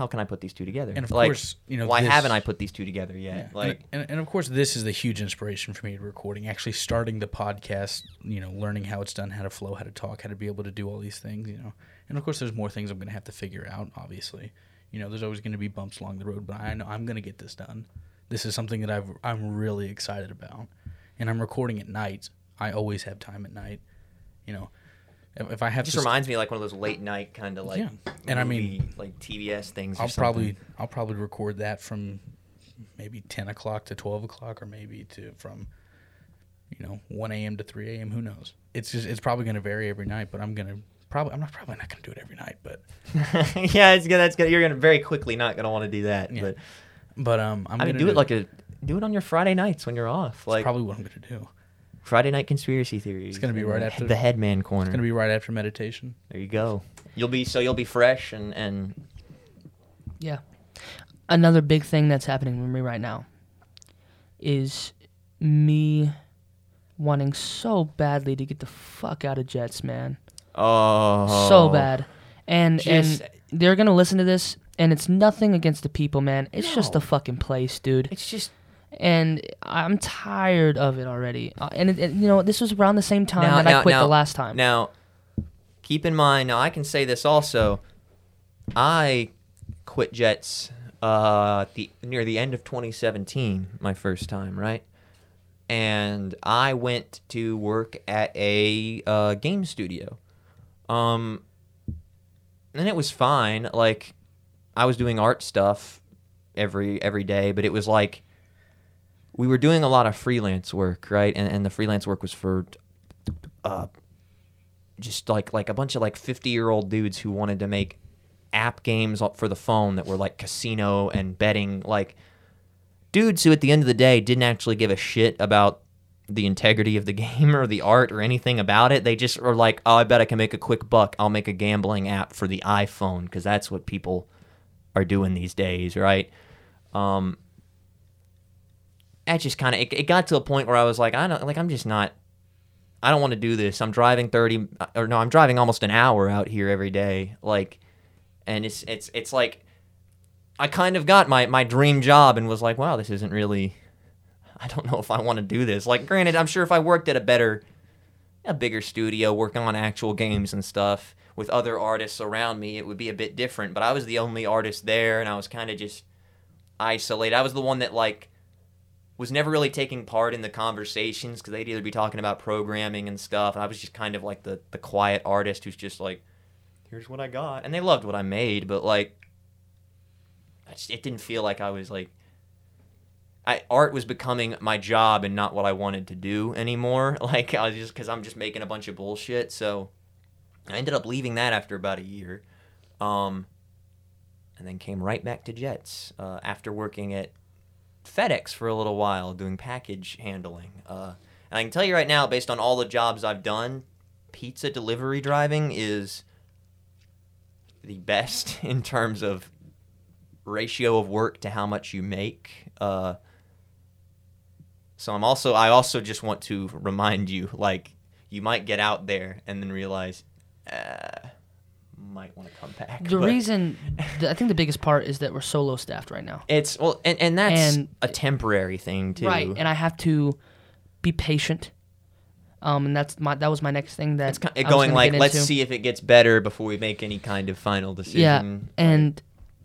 B: how can i put these two together
C: And of
B: like,
C: course, you know,
B: why
C: this-
B: haven't i put these two together yet
C: Yeah.
B: like
C: and, and, and of course, this is the huge inspiration for me to recording. Actually, starting the podcast, you know, learning how it's done, how to flow, how to talk, how to be able to do all these things, you know. And of course, there's more things I'm going to have to figure out. Obviously, you know, there's always going to be bumps along the road, but I know I'm going to get this done. This is something that I've, I'm really excited about, and I'm recording at night. I always have time at night, you know. If, I have
B: just
C: to,
B: reminds me like one of those late night kind of like
C: Yeah. And I mean-
B: like TBS things.
C: I'll probably I'll probably record that from maybe ten o'clock to twelve o'clock, or maybe to from you know one a.m. to three a.m. Who knows? It's just it's probably going to vary every night, but I'm gonna probably I'm not probably not going to do it every night, but
B: yeah, it's good. That's good. You're gonna very quickly not gonna want to do that.
C: Yeah.
B: But
C: but um I'm
B: I mean,
C: gonna
B: do it like a do it on your Friday nights when you're off.
C: that's
B: Like
C: probably what I'm going to do.
B: Friday night conspiracy theories.
C: It's gonna be right after-
B: the Headman Corner.
C: It's going to be right after meditation.
B: there you go. You'll be so you'll be fresh and and
A: Yeah. Another big thing that's happening with me right now is me wanting so badly to get the fuck out of Jets, man.
B: oh
A: So bad. And
B: Just-
A: and they're going to listen to this and it's nothing against the people, man. It's just
B: No.
A: a fucking place, dude.
B: It's just
A: And I'm tired of it already. Uh, and it, it- you know, this was around the same time that I quit the last time.
B: Now, keep in mind. Now, I can say this also. I quit Jets uh, the near the end of 2017, my first time, right? And I went to work at a uh, game studio. Um, and it was fine. Like, I was doing art stuff every every day, but it was like we were doing a lot of freelance work, right? And and the freelance work was for uh, just like like a bunch of like 50 year old dudes who wanted to make app games for the phone that were like casino and betting. Like dudes who at the end of the day didn't actually give a shit about the integrity of the game or the art or anything about it. They just were like oh i bet i can make a quick buck. I'll make a gambling app for the iphone because that's what people are doing these days right? Um that just kind of it, it got to a point where i was like i don't like i'm just not I don't want to do this. I'm driving 30 or no, I'm driving almost an hour out here every day. Like and it's it's it's like I kind of got my my dream job and was like, wow, this isn't really I don't know if I want to do this. Like granted, I'm sure if I worked at a better a bigger studio working on actual games and stuff with other artists around me, it would be a bit different, but I was the only artist there and I was kind of just isolated. I was the one that like was never really taking part in the conversations because they'd either be talking about programming and stuff, and I was just kind of like the the quiet artist who's just like, "Here's what I got," and they loved what I made, but like, just, it didn't feel like I was like, I art was becoming my job and not what I wanted to do anymore. Like I was just because I'm just making a bunch of bullshit, so I ended up leaving that after about a year, um, and then came right back to Jets uh, after working at FedEx for a little while doing package handling. Uh, and I can tell you right now, based on all the jobs I've done, pizza delivery driving is the best in terms of ratio of work to how much you make. Uh, so I'm also I also just want to remind you, like you might get out there and then realize, uh, might want to come back.
A: the
B: But-
A: reason, I think the biggest part is that we're so low staffed right now.
B: it's well, and, and that's
A: And-
B: a temporary thing too.
A: Right, and I have to be patient. Um, and that's my that was my next thing that
B: kind of going like, let's
A: into.
B: see if it gets better before we make any kind of final decision.
A: Yeah, and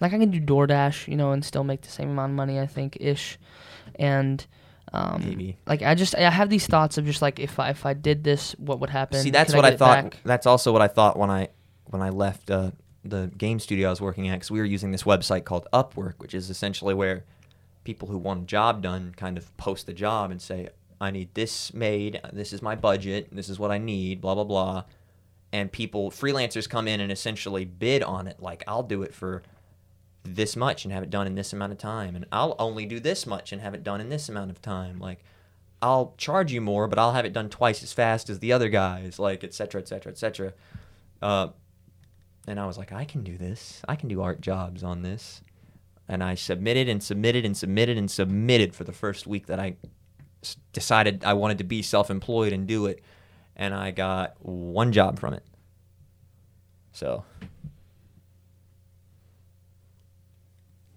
A: like I can do DoorDash, you know, and still make the same amount of money, I think, ish. And um,
B: Maybe.
A: like I just I have these thoughts of just like if I if I did this, what would happen?
B: See, that's
A: Could
B: what
A: get
B: I thought.
A: back?
B: That's also what I thought when I when I left uh, the game studio I was working at because we were using this website called Upwork, which is essentially where people who want a job done kind of post the job and say, "I need this made. This is my budget. This is what I need." Blah blah blah. And people, freelancers, come in and essentially bid on it. Like, I'll do it for this much and have it done in this amount of time, and I'll only do this much and have it done in this amount of time. Like, I'll charge you more, but I'll have it done twice as fast as the other guys, like et cetera, et cetera, et cetera. Uh, and I was like, I can do this. I can do art jobs on this. And I submitted and submitted and submitted and submitted for the first week that I decided I wanted to be self-employed and do it. And I got one job from it. So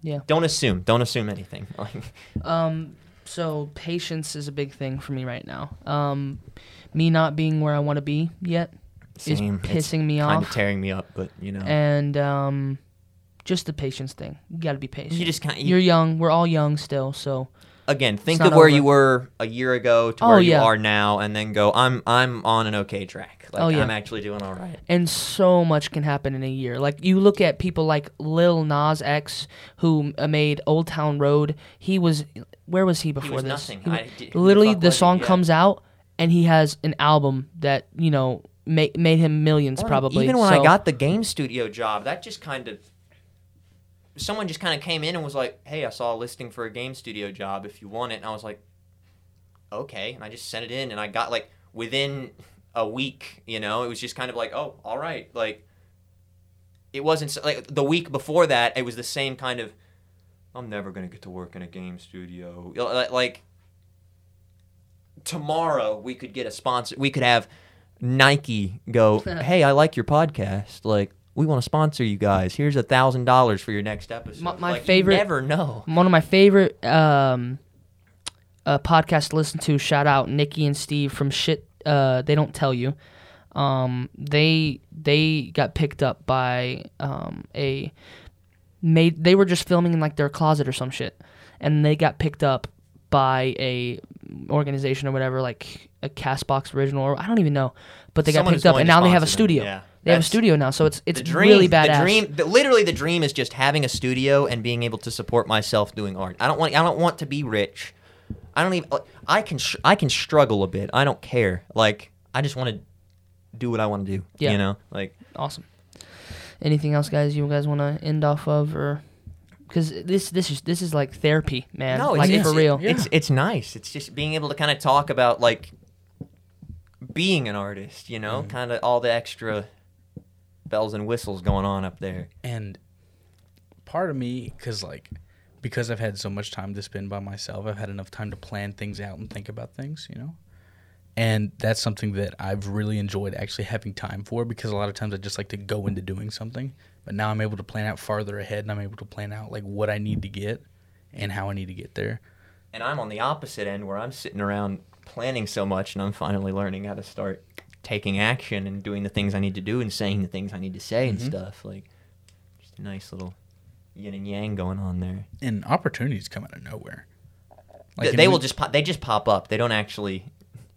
A: Yeah.
B: don't assume. Don't assume anything.
A: Um, so patience is a big thing for me right now. Um, me not being where I want to be yet is
B: same.
A: pissing me off.
B: Kind of tearing me up, but you know.
A: and um, just the patience thing. You got to be patient.
B: You just can't.
A: You're young. We're all young still, so
B: again think of where
A: over.
B: you were a year ago to
A: Oh,
B: where you
A: yeah.
B: are now and then go i'm i'm on an okay track like
A: Oh, yeah.
B: i'm actually doing all right
A: and so much can happen in a year. Like you look at people like Lil Nas X, who uh, made Old Town Road. He was where was he before
B: was
A: this?
B: nothing.
A: He
B: I- d- who the
A: literally, the
B: he?
A: song
B: Yeah.
A: comes out, and he has an album that you know ma- made him millions
B: Or
A: probably.
B: even when i got the game studio job that just kind of someone just kind of came in and was like hey i saw a listing for a game studio job if you want it and i was like okay and i just sent it in and i got like within a week. You know, it was just kind of like, oh, all right, like it wasn't like the week before that. It was the same kind of. I'm never gonna get to work in a game studio. Like, tomorrow, we could get a sponsor. We could have Nike go, "Hey, I like your podcast. Like, we want to sponsor you guys. Here's a thousand dollars for your next episode."
A: My- my
B: Like, you
A: favorite-
B: never know.
A: One of my favorite um, uh, podcasts to listen to. Shout out Nikki and Steve from Shit. Uh, they don't tell you. Um, they they got picked up by um, a made. They were just filming in like their closet or some shit, and they got picked up by a organization or whatever, like a Castbox original, or I don't even know. But they
B: Someone
A: got picked up, and now they have a studio.
B: yeah.
A: They have a studio now, so it's it's
B: dream,
A: really badass.
B: The dream, the, literally, the dream is just having a studio and being able to support myself doing art. I don't want. I don't want to be rich. I don't even. I can. sh- I can struggle a bit. I don't care. Like I just want to do what I want to do.
A: Yeah.
B: You know, like
A: Awesome. Anything else, guys? You guys want to end off of, or because this this is this is like therapy, man.
B: no,
A: like
B: it's,
A: for
B: it's-
A: real.
B: It's it's nice. It's just being able to kind of talk about like being an artist. You know, mm-hmm. kind of all the extra bells and whistles going on up there.
C: And part of me, because like, because I've had so much time to spend by myself, I've had enough time to plan things out and think about things, you know? And that's something that I've really enjoyed actually having time for because a lot of times I just like to go into doing something. But now I'm able to plan out farther ahead and I'm able to plan out like what I need to get and how I need to get there.
B: And I'm on the opposite end where I'm sitting around planning so much and I'm finally learning how to start taking action and doing the things I need to do and saying the things I need to say and
C: Mhm.
B: stuff. Like just a nice little yin and yang going on there.
C: And opportunities come out of nowhere.
B: Th-
C: in
B: they will just pop, they just pop up. They don't actually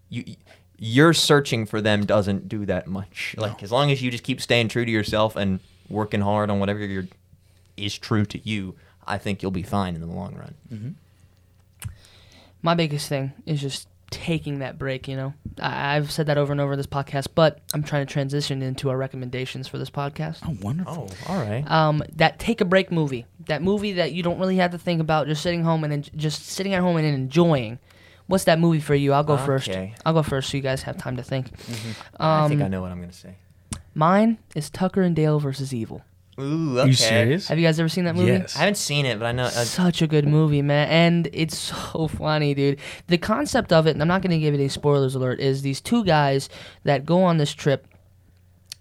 B: you you're searching for them doesn't do that much. Like as long as you just keep staying true to yourself and working hard on whatever you're is true to you, I think you'll be fine in the long run.
C: Mhm.
A: My biggest thing is just taking that break. You know, I, I've said that over and over in this podcast, but I'm trying to transition into our recommendations for this podcast.
C: Oh, wonderful.
B: all right.
A: um, that take a break movie. That movie that you don't really have to think about, just sitting home and then just sitting at home and enjoying. What's that movie for you? I'll go first.
B: Okay.
A: I'll go first, so you guys have time to think.
B: I
A: Um,
B: think I know what I'm going to say.
A: Mine is Tucker and Dale versus Evil.
B: Ooh, okay.
C: you serious?
A: Have you guys ever seen that movie?
C: Yes.
B: I haven't seen it, but I know. Uh,
A: Such a good movie, man, and it's so funny, dude. The concept of it, and I'm not gonna give it any spoilers alert, is these two guys that go on this trip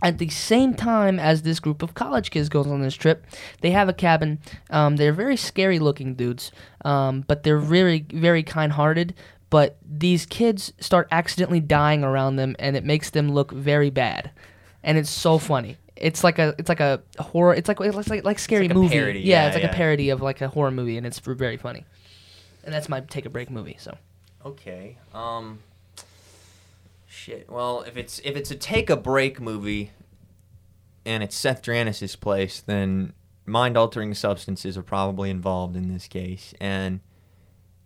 A: at the same time as this group of college kids goes on this trip. They have a cabin. Um, they're very scary looking dudes, um, but they're very, very kind hearted. But these kids start accidentally dying around them, and it makes them look very bad, and it's so funny. It's like a, it's like a horror. It's like it's like like scary
B: like a
A: movie.
B: parody,
A: yeah,
B: yeah,
A: it's like
B: yeah.
A: a parody of like a horror movie, and it's very funny. And that's my take a break movie. So
B: Okay. Um. Shit. Well, if it's if it's a take a break movie, and it's Seth Dranis' place, then mind altering substances are probably involved in this case. And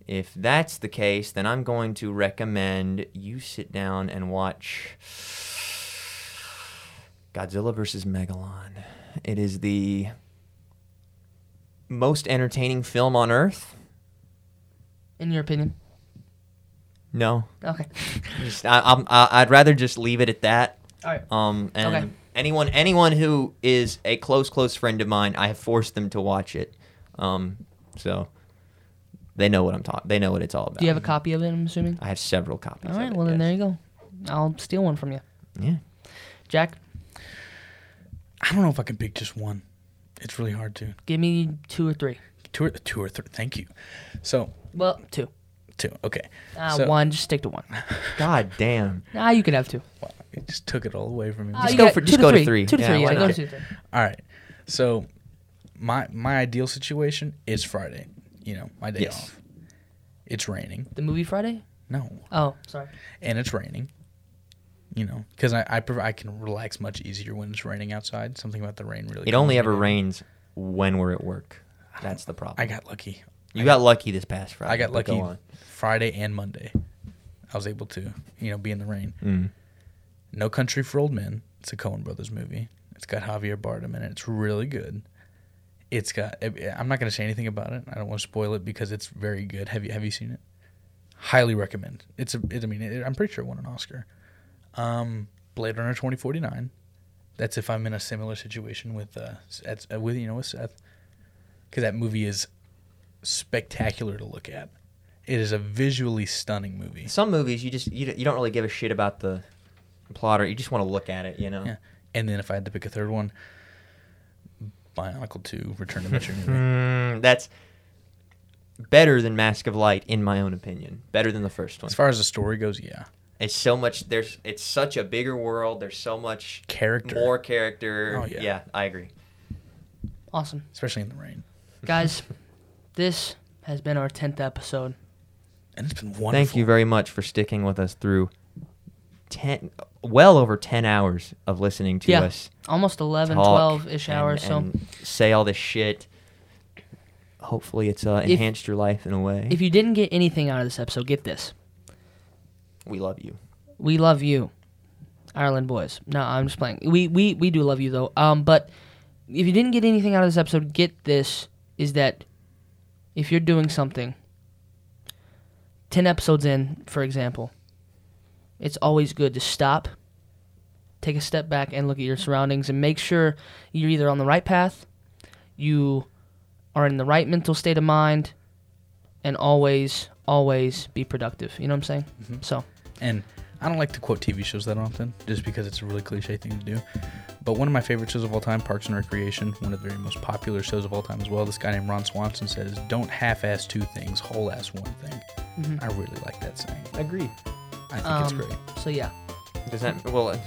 B: if that's the case, then I'm going to recommend you sit down and watch Godzilla versus Megalon. It is the most entertaining film on Earth.
A: in your opinion,
B: No,
A: okay.
B: Just, I, I'm, I, I'd rather just leave it at that.
A: All right.
B: Um, and
A: Okay.
B: anyone, anyone who is a close, close friend of mine, I have forced them to watch it. Um, so they know what I'm talking. They know what it's all about.
A: Do you have a copy of it? I'm assuming.
B: I have several copies.
A: All right.
B: of it,
A: Well, then there you go. I'll steal one from you,
B: Yeah.
A: Jack.
C: I don't know if I can pick just one. It's really hard to.
A: Give me two or three.
C: Two or, two or three. Thank you. So,
A: Well, two.
C: two. Okay.
A: Uh,
C: So-
A: one. Just stick to one.
B: God damn.
A: Ah, you can have two.
C: Wow, it just took it all away from me.
A: Ah,
B: Just
A: you
B: go
A: got
B: for-
A: two
B: just
A: to
B: go to
A: three.
B: three.
A: Two to
B: Yeah,
A: three.
B: why
A: Yeah, go
B: not?
A: to two to three.
C: All right. So my my ideal situation is Friday. You know, my day
B: Yes.
C: off. It's raining.
A: The movie Friday.
C: No,
A: Oh, sorry.
C: and it's raining. You know, because I I, I can relax much easier when it's raining outside. Something about the rain really.
B: It only ever rains when we're at work. That's the problem.
C: I got lucky.
B: you got lucky this past Friday.
C: I got
B: go
C: lucky
B: on.
C: Friday and Monday. I was able to, you know, be in the rain.
B: Mm.
C: No Country for Old Men. It's a Coen Brothers movie. It's got Javier Bardem in it. It's really good. It's got. I'm not going to say anything about it. I don't want to spoil it because it's very good. Have you Have you seen it? Highly recommend. It's a. It, I mean, it, I'm pretty sure it won an Oscar. Um, Blade Runner 2049. That's if I'm in a similar situation with uh, Seth, uh with you know with Seth, because that movie is spectacular to look at. It is a visually stunning movie.
B: Some movies you just you, don't- you don't really give a shit about the plot or you just want to look at it, you know.
C: Yeah. And then if I had to pick a third one, Bionicle 2, Return to Metro movie.
B: Mm, that's better than Mask of Light in my own opinion. Better than the first one.
C: As far as the story goes, yeah.
B: It's so much there's it's such a bigger world. There's so much
C: Character.
B: more character.
C: Oh, yeah.
B: yeah, I agree.
A: Awesome.
C: Especially in the rain.
A: Guys, this has been our 10th episode.
C: And it's been wonderful.
B: Thank you very much for sticking with us through 10 well over 10 hours of listening to
A: Yeah.
B: us
A: Almost 11, 12 ish
B: and-
A: hours. so
B: say all this shit. Hopefully it's uh,
A: If-
B: enhanced your life in a way.
A: if you didn't get anything out of this episode, get this.
B: We love you.
A: We love you, Ireland boys. No, I'm just playing. We we we do love you though. Um, but if you didn't get anything out of this episode, get this: is that if you're doing something, ten episodes in, for example, it's always good to stop, take a step back, and look at your surroundings, and make sure you're either on the right path, you are in the right mental state of mind, and always always be productive. You know what I'm saying?
C: Mhm.
A: So.
C: And I don't like to quote TV shows that often, just because it's a really cliche thing to do. But one of my favorite shows of all time, Parks and Recreation, one of the very most popular shows of all time as well. This guy named Ron Swanson says, "Don't half-ass two things, whole-ass one thing."
A: mhm.
C: I really like that saying.
B: Agree.
C: I think
A: Um,
C: it's great.
A: So yeah,
B: Does that well?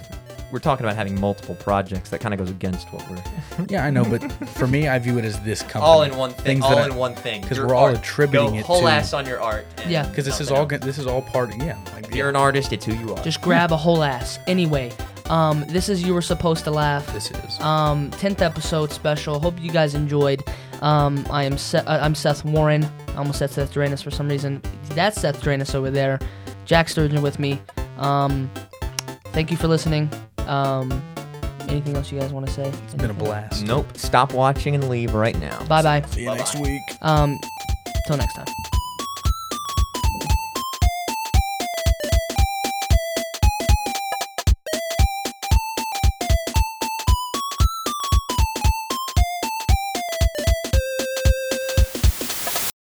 B: We're talking about having multiple projects. That kind of goes against what we're.
C: Yeah, I know, but for me, I view it as this company.
B: all in one thing.
C: Things
B: All
C: that I-
B: in one thing.
C: 'cause
B: Your
C: we're all
B: art.
C: attributing
B: Go
C: it
B: whole
C: to-
B: ass on your art. and
A: Yeah.
C: because this is all
B: else.
C: this is all part. Of, yeah, like,
B: you're an artist, it's who you are.
A: just grab a whole ass. Anyway, um, this is you were supposed to laugh.
C: this is.
A: Um, tenth episode special. Hope you guys enjoyed. Um, I am Se- uh, I'm Seth Warren. I almost said Seth Drainus for some reason. That's Seth Drainus over there. Jack Sturgeon with me. Um, thank you for listening. Um, anything else you guys want to say?
C: It's been a blast.
B: Nope. Stop watching and leave right now.
A: Bye bye.
C: See you next week.
A: Um, till next time.